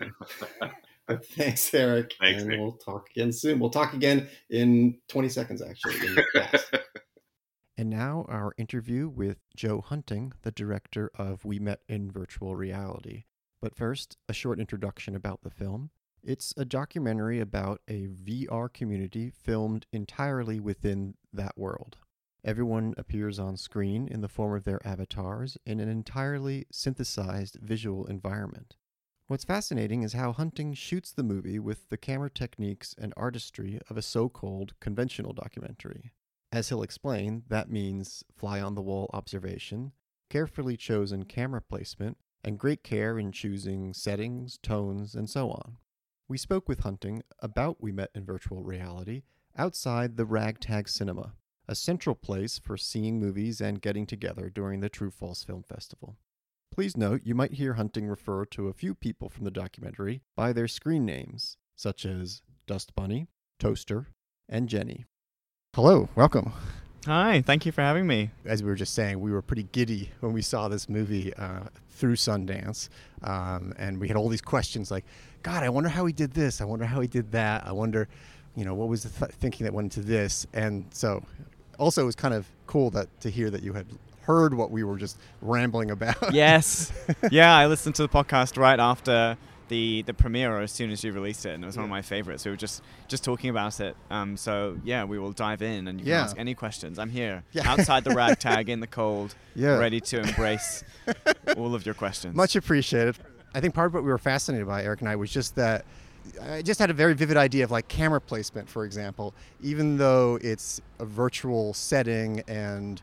but thanks, Eric. Thanks, and Nick. we'll talk again soon. We'll talk again in 20 seconds, actually. and now our interview with Joe Hunting, the director of We Met in Virtual Reality. But first, a short introduction about the film. It's a documentary about a VR community filmed entirely within that world. Everyone appears on screen in the form of their avatars in an entirely synthesized visual environment. What's fascinating is how Hunting shoots the movie with the camera techniques and artistry of a so called conventional documentary. As he'll explain, that means fly on the wall observation, carefully chosen camera placement, and great care in choosing settings, tones, and so on. We spoke with Hunting about We Met in Virtual Reality outside the Ragtag Cinema, a central place for seeing movies and getting together during the True False Film Festival. Please note you might hear Hunting refer to a few people from the documentary by their screen names, such as Dust Bunny, Toaster, and Jenny. Hello, welcome. Hi, thank you for having me. As we were just saying, we were pretty giddy when we saw this movie uh, through Sundance, um, and we had all these questions like, God, I wonder how he did this. I wonder how he did that. I wonder, you know, what was the th- thinking that went into this. And so, also, it was kind of cool that to hear that you had heard what we were just rambling about. Yes, yeah, I listened to the podcast right after the the premiere or as soon as you released it, and it was yeah. one of my favorites. We were just just talking about it. Um, so yeah, we will dive in, and you can yeah. ask any questions. I'm here yeah. outside the ragtag in the cold, yeah. ready to embrace all of your questions. Much appreciated. I think part of what we were fascinated by, Eric and I, was just that I just had a very vivid idea of like camera placement, for example. Even though it's a virtual setting and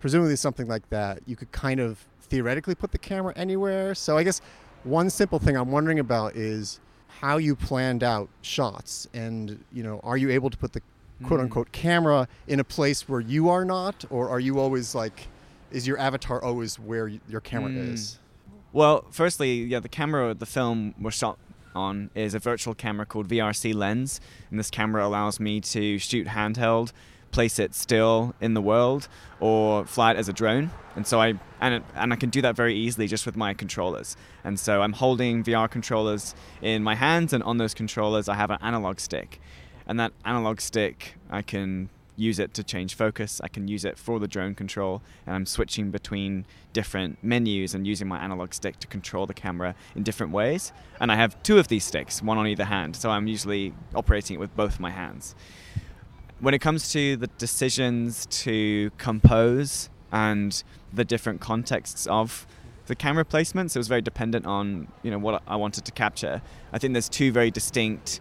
presumably something like that, you could kind of theoretically put the camera anywhere. So I guess one simple thing I'm wondering about is how you planned out shots and you know are you able to put the quote unquote mm. camera in a place where you are not or are you always like is your avatar always where your camera mm. is well firstly yeah the camera the film was shot on is a virtual camera called VRCLens and this camera allows me to shoot handheld place it still in the world or fly it as a drone. And so I and it, and I can do that very easily just with my controllers. And so I'm holding VR controllers in my hands and on those controllers I have an analog stick. And that analog stick I can use it to change focus. I can use it for the drone control, and I'm switching between different menus and using my analog stick to control the camera in different ways. And I have two of these sticks, one on either hand, so I'm usually operating it with both my hands when it comes to the decisions to compose and the different contexts of the camera placements, it was very dependent on you know what I wanted to capture. I think there's two very distinct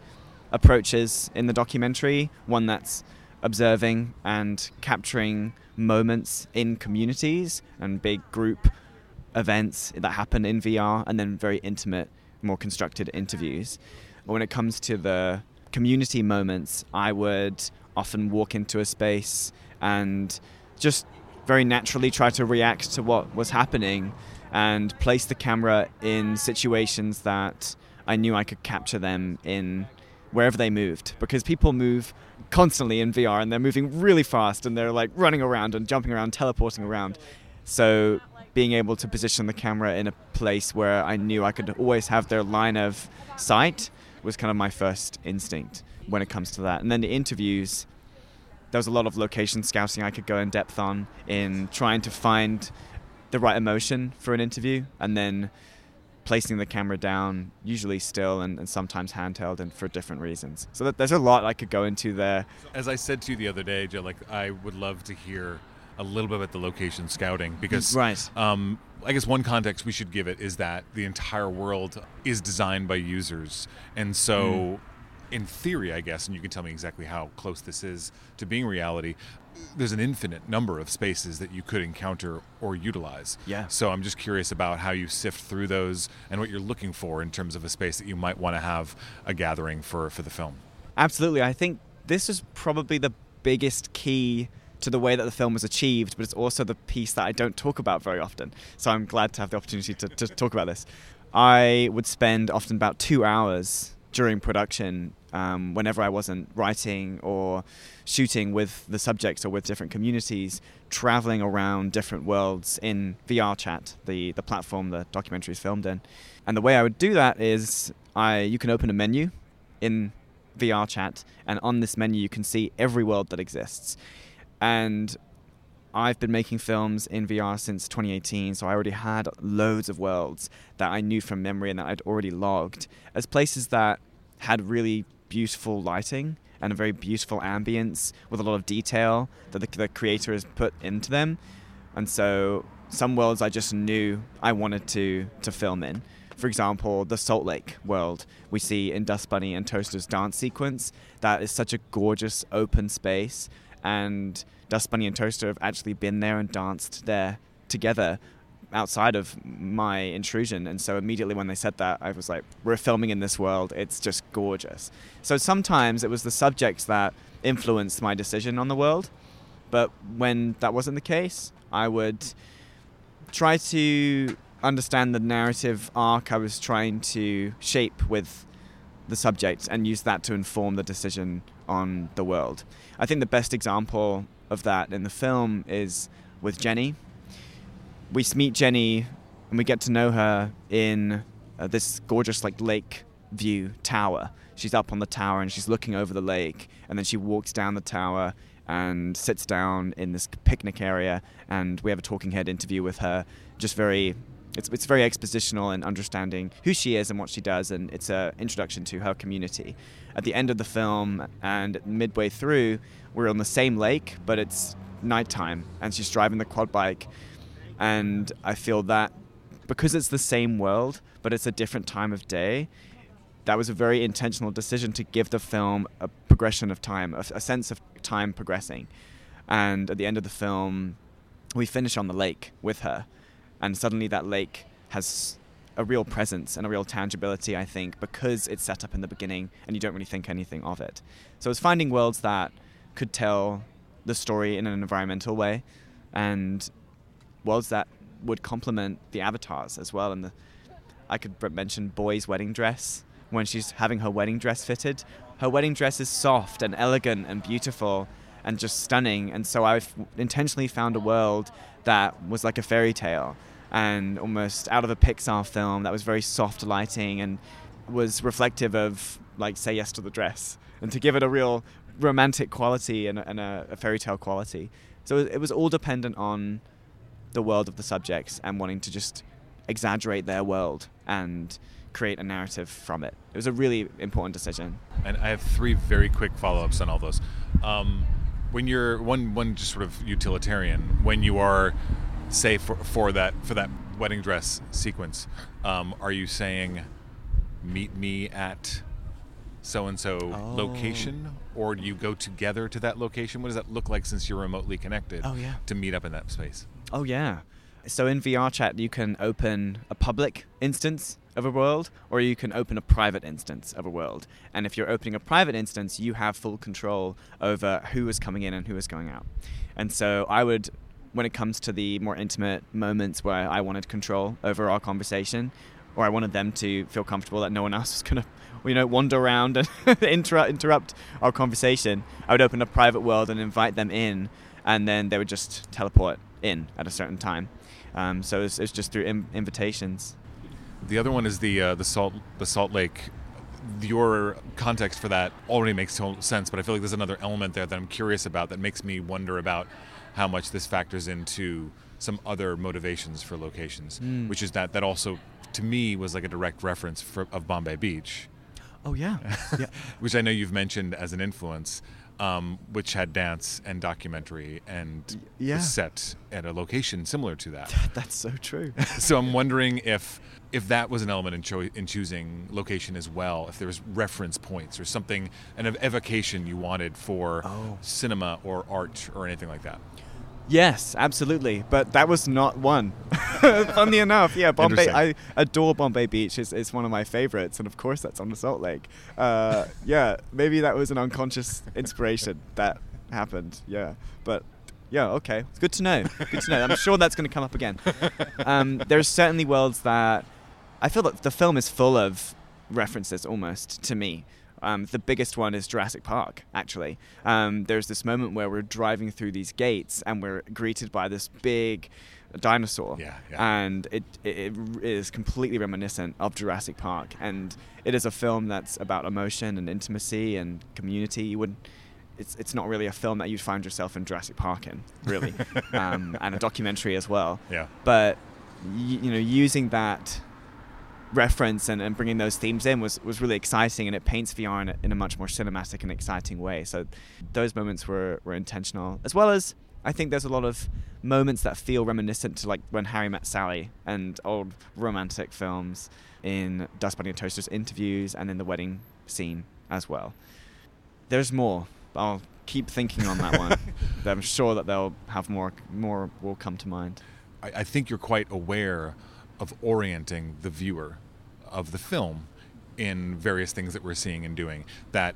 approaches in the documentary. One that's observing and capturing moments in communities and big group events that happen in VR, and then very intimate, more constructed interviews. When it comes to the community moments, I would often walk into a space and just very naturally try to react to what was happening and place the camera in situations that I knew I could capture them in wherever they moved because people move constantly in VR and they're moving really fast and they're like running around and jumping around, teleporting around. So being able to position the camera in a place where I knew I could always have their line of sight was kind of my first instinct when it comes to that. And then the interviews, there was a lot of location scouting I could go in depth on in trying to find the right emotion for an interview and then placing the camera down, usually still and, and sometimes handheld, and for different reasons. So that, there's a lot I could go into there. As I said to you the other day, Joe, like I would love to hear a little bit about the location scouting because right. Um, I guess one context we should give it is that the entire world is designed by users, and so. Mm. In theory, I guess, and you can tell me exactly how close this is to being reality. There's an infinite number of spaces that you could encounter or utilize. Yeah. So I'm just curious about how you sift through those and what you're looking for in terms of a space that you might want to have a gathering for for the film. Absolutely, I think this is probably the biggest key to the way that the film was achieved, but it's also the piece that I don't talk about very often. So I'm glad to have the opportunity to, to talk about this. I would spend often about two hours during production um, whenever I wasn't writing or shooting with the subjects or with different communities, traveling around different worlds in VRChat, the, the platform the documentary is filmed in. And the way I would do that is I you can open a menu in VRChat, and on this menu you can see every world that exists. And I've been making films in VR since 2018, so I already had loads of worlds that I knew from memory and that I'd already logged as places that had really beautiful lighting and a very beautiful ambience with a lot of detail that the, the creator has put into them. And so some worlds I just knew I wanted to to film in. For example, the Salt Lake world we see in Dust Bunny and Toaster's dance sequence. That is such a gorgeous open space and Dust Bunny and Toaster have actually been there and danced there together outside of my intrusion. And so immediately when they said that, I was like, we're filming in this world. It's just gorgeous. So sometimes it was the subjects that influenced my decision on the world. But when that wasn't the case, I would try to understand the narrative arc I was trying to shape with the subject and use that to inform the decision on the world. I think the best example of that in the film is with Jenny. We meet Jenny and we get to know her in uh, this gorgeous like lake view tower. She's up on the tower and she's looking over the lake and then she walks down the tower and sits down in this picnic area and we have a talking head interview with her just very it's, it's very expositional and understanding who she is and what she does, and it's an introduction to her community. At the end of the film and midway through, we're on the same lake, but it's nighttime, and she's driving the quad bike, and I feel that because it's the same world, but it's a different time of day. That was a very intentional decision to give the film a progression of time, a, a sense of time progressing. And at the end of the film, we finish on the lake with her, and suddenly that lake has a real presence and a real tangibility, I think, because it's set up in the beginning and you don't really think anything of it. So it's finding worlds that could tell the story in an environmental way and worlds that would complement the avatars as well. And the, I could mention Boy's wedding dress when she's having her wedding dress fitted. Her wedding dress is soft and elegant and beautiful and just stunning. And so I've intentionally found a world that was like a fairy tale and almost out of a Pixar film that was very soft lighting and was reflective of like Say Yes to the Dress and to give it a real romantic quality and, and a, a fairy tale quality. So it was all dependent on the world of the subjects and wanting to just exaggerate their world and create a narrative from it. It was a really important decision. And I have three very quick follow-ups on all those. Um, when you're one one just sort of utilitarian, when you are say for for that for that wedding dress sequence, um, are you saying meet me at so and so location, or do you go together to that location? What does that look like since you're remotely connected? Oh yeah. To meet up in that space. Oh yeah. So in VRChat, you can open a public instance of a world, or you can open a private instance of a world. And if you're opening a private instance, you have full control over who is coming in and who is going out. And so I would when it comes to the more intimate moments where I wanted control over our conversation, or I wanted them to feel comfortable that no one else was going to, you know, wander around and interrupt, interrupt our conversation, I would open a private world and invite them in, and then they would just teleport in at a certain time. Um, so it's, it's just through Im- invitations. The other one is the uh, the salt the Salt Lake. Your context for that already makes total sense, but I feel like there's another element there that I'm curious about that makes me wonder about how much this factors into some other motivations for locations, mm. which is that that also to me was like a direct reference for, of Bombay Beach. Oh yeah, yeah. which I know you've mentioned as an influence, um, which had dance and documentary and yeah. was set at a location similar to that. That's so true. so I'm wondering if if that was an element in, cho- in choosing location as well, if there was reference points or something, an evocation you wanted for oh. cinema or art or anything like that. Yes, absolutely. But that was not one. Funny enough, yeah, Bombay. I adore Bombay Beach. It's, it's one of my favorites, and of course, that's on the Salt Lake. Uh, yeah, maybe that was an unconscious inspiration that happened. Yeah, but yeah, okay, it's good to know. Good to know. I'm sure that's going to come up again. Um, there's certainly worlds that I feel that the film is full of references almost to me. Um, the biggest one is Jurassic Park, actually. Um, there's this moment where we're driving through these gates and we're greeted by this big dinosaur. Yeah, yeah. And it, it, it is completely reminiscent of Jurassic Park. And it is a film that's about emotion and intimacy and community. You would it's it's not really a film that you'd find yourself in Jurassic Park in, really, um, and a documentary as well. Yeah. But y- you know, using that reference and, and bringing those themes in was, was really exciting and it paints VR in a, in a much more cinematic and exciting way. So those moments were, were intentional, as well as I think there's a lot of moments that feel reminiscent to like when Harry met Sally and old romantic films in Dust Bunny and Toaster's interviews and in the wedding scene as well. There's more. I'll keep thinking on that one. I'm sure that they'll have more more will come to mind. I, I think you're quite aware of orienting the viewer of the film in various things that we're seeing and doing that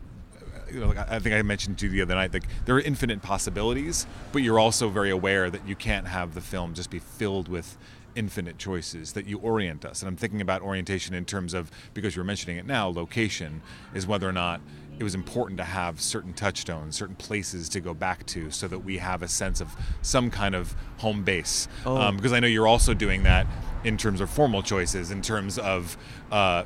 you know, I think I mentioned to you the other night, like there are infinite possibilities, but you're also very aware that you can't have the film just be filled with infinite choices. That you orient us, and I'm thinking about orientation in terms of because you're mentioning it now, location is whether or not it was important to have certain touchstones, certain places to go back to, so that we have a sense of some kind of home base. Oh. Um, because I know you're also doing that in terms of formal choices, in terms of uh,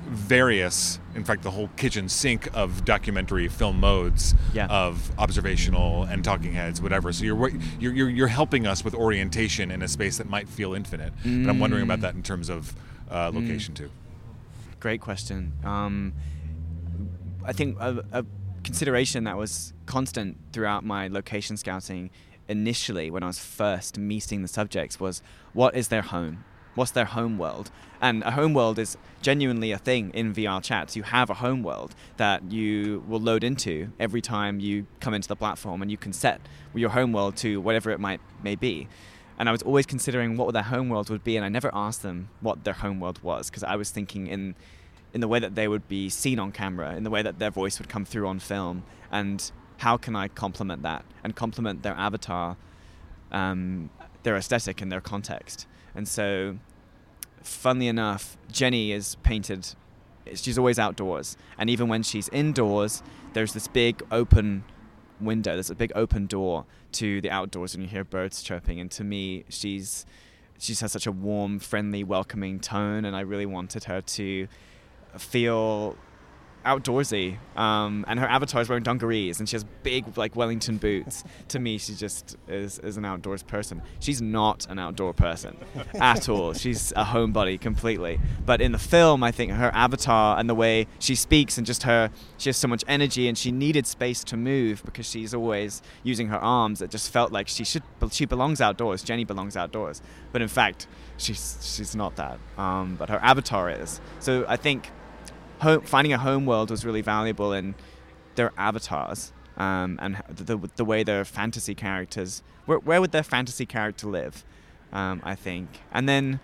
various, in fact, the whole kitchen sink of documentary film modes yeah. of observational and talking heads, whatever. So you're, you're you're you're helping us with orientation in a space that might feel infinite. Mm. But I'm wondering about that in terms of uh, location mm. too. Great question. Um, I think a, a consideration that was constant throughout my location scouting initially when I was first meeting the subjects was what is their home? What's their home world. And a home world is genuinely a thing in VRChats. You have a home world that you will load into every time you come into the platform, and you can set your home world to whatever it might may be. And I was always considering what their home world would be, and I never asked them what their home world was because I was thinking in in the way that they would be seen on camera, in the way that their voice would come through on film, and how can I complement that and complement their avatar, um, their aesthetic, and their context. And so funnily enough, Jenny is painted. She's always outdoors, and even when she's indoors, there's this big open window. There's a big open door to the outdoors, and you hear birds chirping. And to me, she's she has such a warm, friendly, welcoming tone, and I really wanted her to feel outdoorsy. Um, and her avatar is wearing dungarees and she has big like Wellington boots. to me, she just is, is an outdoors person. She's not an outdoor person at all. She's a homebody completely. But in the film, I think her avatar and the way she speaks and just her, she has so much energy and she needed space to move because she's always using her arms. It just felt like she should, she belongs outdoors. Jenny belongs outdoors. But in fact, she's she's not that. Um, but her avatar is. So I think home, finding a home world was really valuable in their avatars um, and the, the way their fantasy characters where, where would their fantasy character live um, I think. And then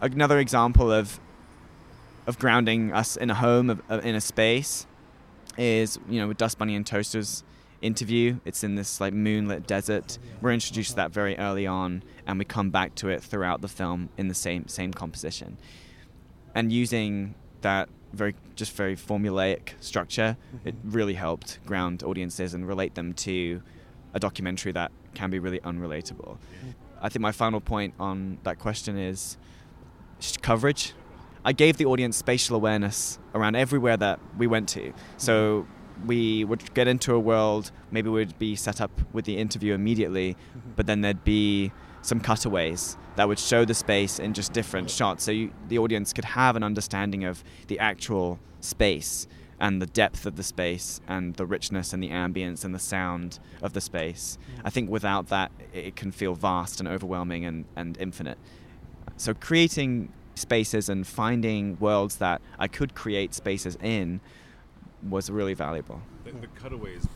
another example of of grounding us in a home of, of, in a space is you know with Dust Bunny and Toaster's interview. It's in this like moonlit desert. We're introduced to that very early on and we come back to it throughout the film in the same same composition. And using that very just very formulaic structure, mm-hmm. it really helped ground audiences and relate them to a documentary that can be really unrelatable. Mm-hmm. I think my final point on that question is coverage. I gave the audience spatial awareness around everywhere that we went to. So mm-hmm. we would get into a world, maybe we'd be set up with the interview immediately, mm-hmm. but then there'd be some cutaways that would show the space in just different shots so you, the audience could have an understanding of the actual space and the depth of the space and the richness and the ambience and the sound of the space. Mm. I think without that, it can feel vast and overwhelming and, and infinite. So, creating spaces and finding worlds that I could create spaces in was really valuable. The, the cutaways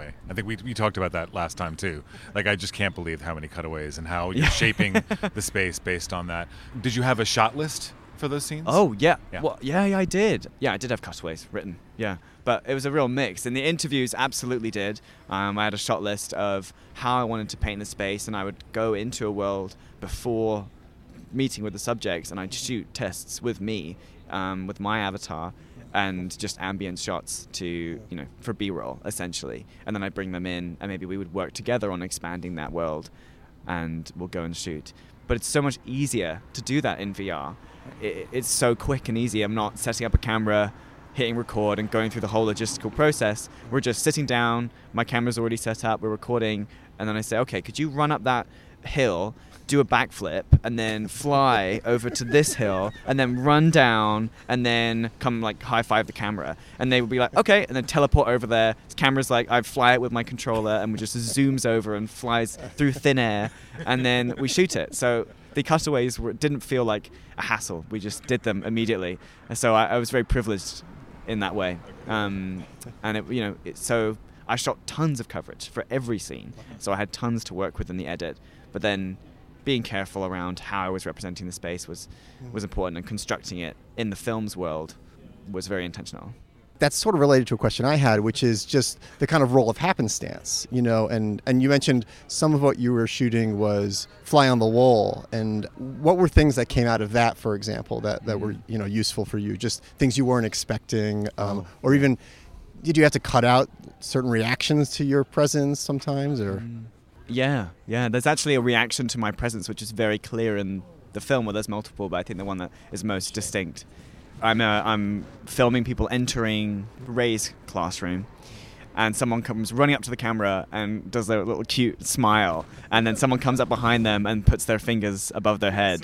I think we, we talked about that last time too. Like I just can't believe how many cutaways and how you're shaping the space based on that. Did you have a shot list for those scenes? Oh yeah, yeah. Well, yeah, yeah, I did. Yeah, I did have cutaways written. Yeah, but it was a real mix. And the interviews absolutely did. Um, I had a shot list of how I wanted to paint the space, and I would go into a world before meeting with the subjects, and I'd shoot tests with me, um, with my avatar, and just ambient shots to you know for b-roll essentially. And then i bring them in and maybe we would work together on expanding that world and we'll go and shoot. But it's so much easier to do that in vr it, it's so quick and easy. I'm not setting up a camera hitting record and going through the whole logistical process. We're just sitting down. My camera's already set up. We're recording. And then i say okay could you run up that hill do a backflip and then fly over to this hill and then run down and then come like high five the camera. And they would be like okay and then teleport over there. Camera's like I fly it with my controller and we just zooms over and flies through thin air and then we shoot it. So the cutaways were, didn't feel like a hassle. We just did them immediately. And so I, I was very privileged in that way. Um, and it, you know it, so I shot tons of coverage for every scene. So I had tons to work with in the edit but then being careful around how I was representing the space was mm. was important, and constructing it in the film's world was very intentional. That's sort of related to a question I had, which is just the kind of role of happenstance, you know. And and you mentioned some of what you were shooting was fly on the wall, and what were things that came out of that, for example, that that were mm. you know useful for you? Just things you weren't expecting, um, oh. or even did you have to cut out certain reactions to your presence sometimes, or? Mm. Yeah, yeah. There's actually a reaction to my presence, which is very clear in the film. Well, there's multiple, but I think the one that is most distinct. I'm uh, I'm filming people entering Ray's classroom, and someone comes running up to the camera and does their little cute smile, and then someone comes up behind them and puts their fingers above their head,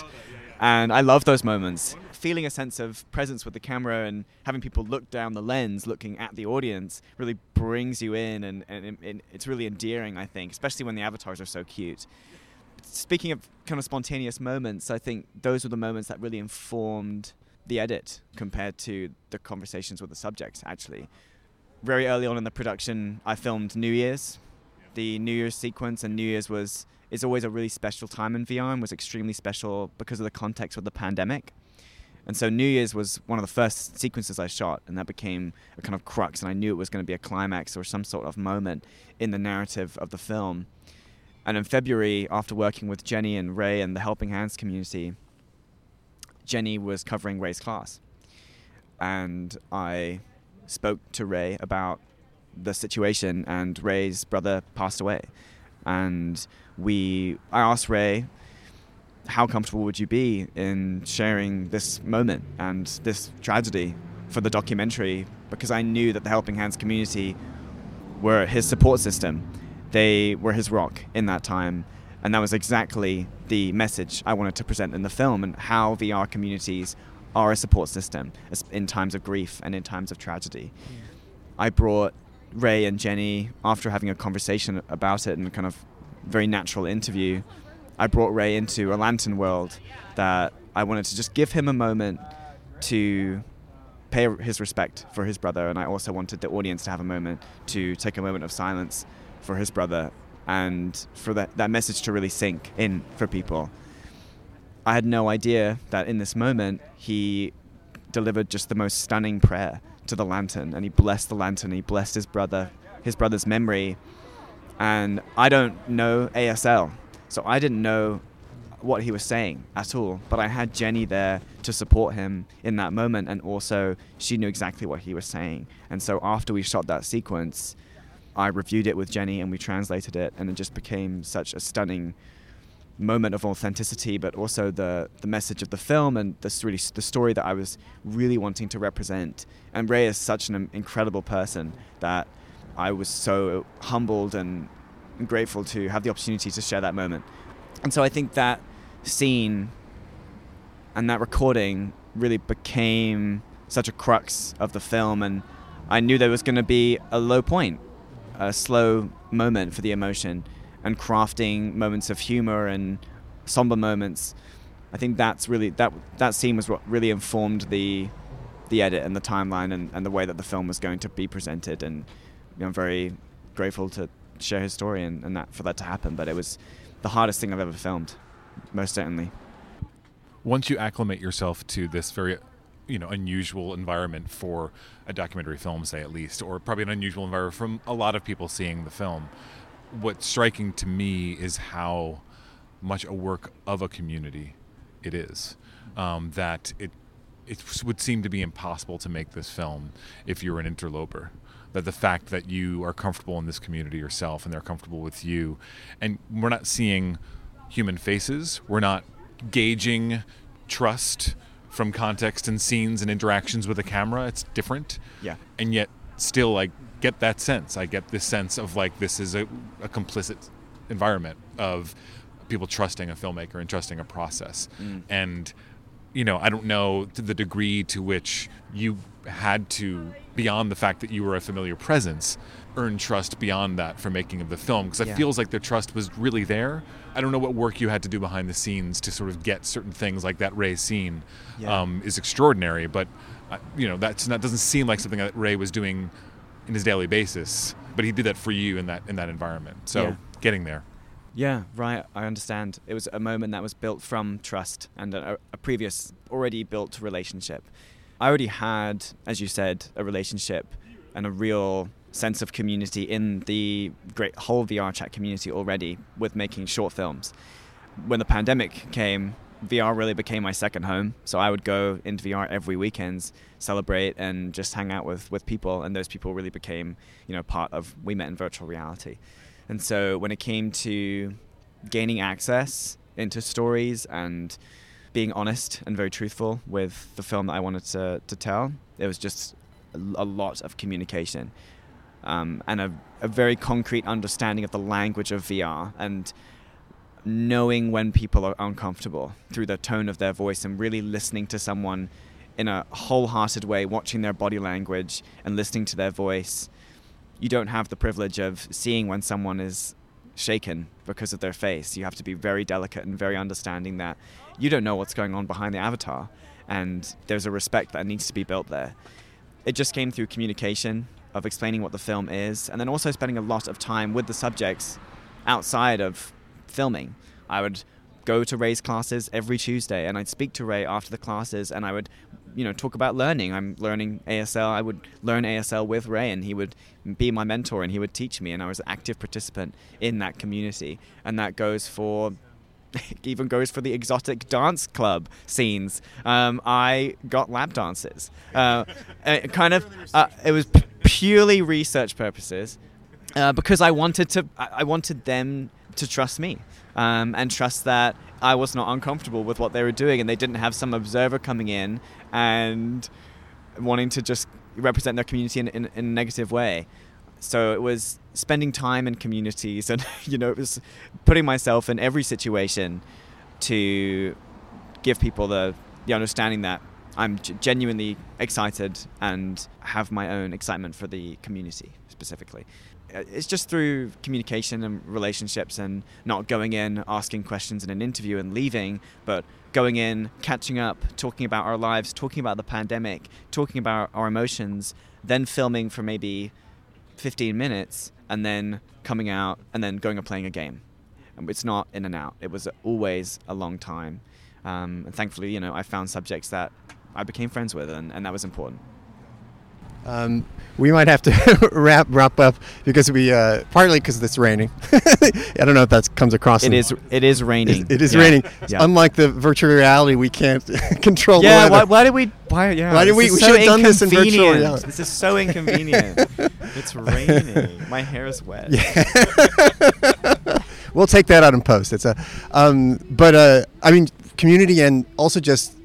and I love those moments feeling a sense of presence with the camera and having people look down the lens, looking at the audience, really brings you in, and, and, it's really endearing, I think, especially when the avatars are so cute. speaking of kind of spontaneous moments, I think those were the moments that really informed the edit compared to the conversations with the subjects, actually. Very early on in the production, I filmed New Year's. The New Year's sequence, and New Year's was is always a really special time in VR and was extremely special because of the context of the pandemic. And so New Year's was one of the first sequences I shot, and that became a kind of crux, and I knew it was going to be a climax or some sort of moment in the narrative of the film. And in February, after working with Jenny and Ray and the Helping Hands community, Jenny was covering Ray's class. And I spoke to Ray about the situation, and Ray's brother passed away. And we, I asked Ray, how comfortable would you be in sharing this moment and this tragedy for the documentary? Because I knew that the Helping Hands community were his support system. They were his rock in that time. And that was exactly the message I wanted to present in the film and how VR communities are a support system in times of grief and in times of tragedy. Yeah. I brought Ray and Jenny, after having a conversation about it and kind of very natural interview, I brought Ray into a lantern world that I wanted to just give him a moment to pay his respect for his brother, and I also wanted the audience to have a moment to take a moment of silence for his brother and for that, that message to really sink in for people. I had no idea that in this moment he delivered just the most stunning prayer to the lantern and he blessed the lantern, he blessed his brother, his brother's memory. And I don't know ASL, so I didn't know what he was saying at all. But I had Jenny there to support him in that moment, and also she knew exactly what he was saying. And so after we shot that sequence, I reviewed it with Jenny and we translated it, and it just became such a stunning moment of authenticity, but also the the message of the film and this really the story that I was really wanting to represent. And Ray is such an incredible person that I was so humbled and grateful to have the opportunity to share that moment. And so I think that scene and that recording really became such a crux of the film and I knew there was going to be a low point a slow moment for the emotion and crafting moments of humor and somber moments. I think that's really that that scene was what really informed the the edit and the timeline and, and the way that the film was going to be presented and you know, I'm very grateful to share his story and, and that for that to happen. But it was the hardest thing I've ever filmed, most certainly. Once you acclimate yourself to this very you know unusual environment for a documentary film, say at least, or probably an unusual environment from a lot of people seeing the film. What's striking to me is how much a work of a community it is. Um, that it it would seem to be impossible to make this film if you're an interloper. That the fact that you are comfortable in this community yourself and they're comfortable with you, and we're not seeing human faces, we're not gauging trust from context and scenes and interactions with a camera. It's different. Yeah. And yet, still, I get that sense. I get this sense of like this is a, a complicit environment of people trusting a filmmaker and trusting a process. Mm. And, you know, I don't know to the degree to which you had to, beyond the fact that you were a familiar presence, earn trust beyond that for making of the film because it yeah. feels like the trust was really there. I don't know what work you had to do behind the scenes to sort of get certain things like that Ray scene yeah. um, is extraordinary, but uh, you know that's not doesn't seem like something that Ray was doing in his daily basis. But he did that for you in that in that environment. So yeah. getting there. Yeah, right. I understand. It was a moment that was built from trust and a, a previous already built relationship. I already had, as you said, a relationship and a real sense of community in the great whole VRChat community already with making short films. When the pandemic came, VR really became my second home. So I would go into VR every weekends, celebrate, and just hang out with, with people. And those people really became, you know, part of We Met in Virtual Reality. And so when it came to gaining access into stories and being honest and very truthful with the film that I wanted to, to tell, it was just a, lot of communication um, and a, a very concrete understanding of the language of VR and knowing when people are uncomfortable through the tone of their voice and really listening to someone in a wholehearted way, watching their body language and listening to their voice. You don't have the privilege of seeing when someone is shaken because of their face. You have to be very delicate and very understanding that you don't know what's going on behind the avatar, and there's a respect that needs to be built there. It just came through communication of explaining what the film is, and then also spending a lot of time with the subjects outside of filming. I would go to Ray's classes every Tuesday, and I'd speak to Ray after the classes, and I would, you know, talk about learning. I'm learning ASL. I would learn ASL with Ray, and he would be my mentor, and he would teach me, and I was an active participant in that community, and that goes for. even goes for the exotic dance club scenes. Um, I got lap dances. Uh, kind of, uh, it was p- purely research purposes, uh, because I wanted to. I wanted them to trust me um, and trust that I was not uncomfortable with what they were doing, and they didn't have some observer coming in and wanting to just represent their community in, in, in a negative way. So it was spending time in communities, and you know, it was putting myself in every situation to give people the the understanding that I'm genuinely excited and have my own excitement for the community specifically. Uh, it's just through communication and relationships and not going in asking questions in an interview and leaving but going in catching up talking about our lives talking about the pandemic talking about our emotions then filming for maybe 15 minutes and then coming out and then going and playing a game. And it's not in and out. It was always a long time. Um, and thankfully you know i found subjects that i became friends with and, and that was important um, we might have to wrap wrap up because we uh, partly because it's raining. I don't know if that comes across. It is. It is raining. it is yeah. raining. Yeah. Unlike the virtual reality, we can't control yeah. Why, why did we? Why? Yeah. Why did we? We so should have done this in virtual reality. This is so inconvenient. it's raining. My hair is wet. Yeah. we'll take that out in post. It's a. Um, but uh, I mean, community and also just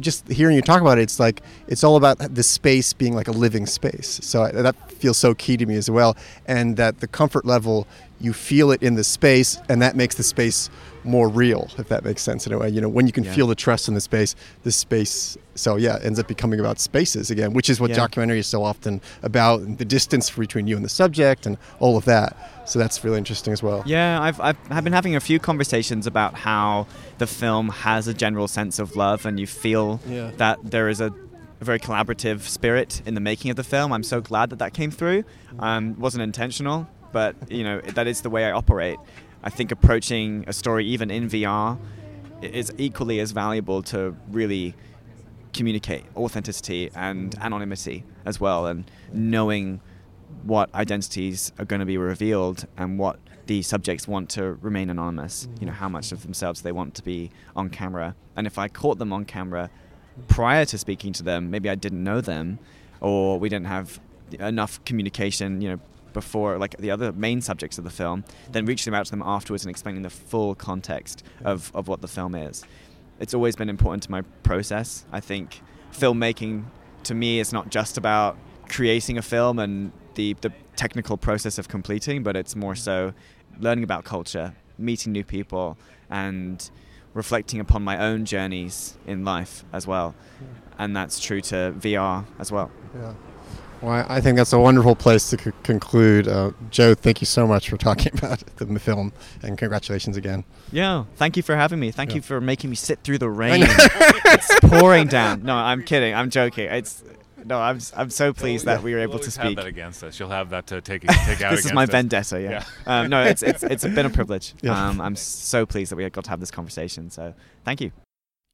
just hearing you talk about it, it's like it's all about the space being like a living space. So that feels so key to me as well, and that the comfort level you feel it in the space, and that makes the space more real, if that makes sense in a way. You know, when you can yeah. feel the trust in the space, the space. So yeah, ends up becoming about spaces again, which is what yeah. documentary is so often about: the distance between you and the subject, and all of that. So that's really interesting as well. Yeah, I've, I've, I've been having a few conversations about how the film has a general sense of love, and you feel yeah. that there is a a very collaborative spirit in the making of the film. I'm so glad that that came through. Um, wasn't intentional, but you know that is the way I operate. I think approaching a story even in VR is equally as valuable to really communicate authenticity and anonymity as well, and knowing what identities are going to be revealed and what the subjects want to remain anonymous. You know, how much of themselves they want to be on camera. And if I caught them on camera prior to speaking to them, maybe I didn't know them, or we didn't have enough communication, you know, before like the other main subjects of the film, then reaching out to them afterwards and explaining the full context of, of what the film is. It's always been important to my process. I think filmmaking to me is not just about creating a film and the, the technical process of completing, but it's more so learning about culture, meeting new people, and reflecting upon my own journeys in life as well. And that's true to VR as well. Yeah. Well, I think that's a wonderful place to c- conclude. Uh, Joe, thank you so much for talking about the film, and congratulations again. Yeah, thank you for having me. Thank yeah. you for making me sit through the rain. it's pouring down. No, I'm kidding. I'm joking. It's no, I'm I'm so pleased that we were able we'll to speak. Have that against us. You'll have that to take take out. this is my us. vendetta. Yeah. yeah. Um, no, it's it's it's been a privilege. Yeah. Um, I'm so pleased that we got to have this conversation. So thank you.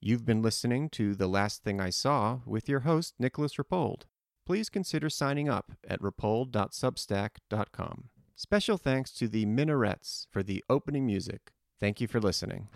You've been listening to the last thing I saw with your host Nicolas Rapold please consider signing up at rapold.substack.com. Special thanks to the Minarets for the opening music. Thank you for listening.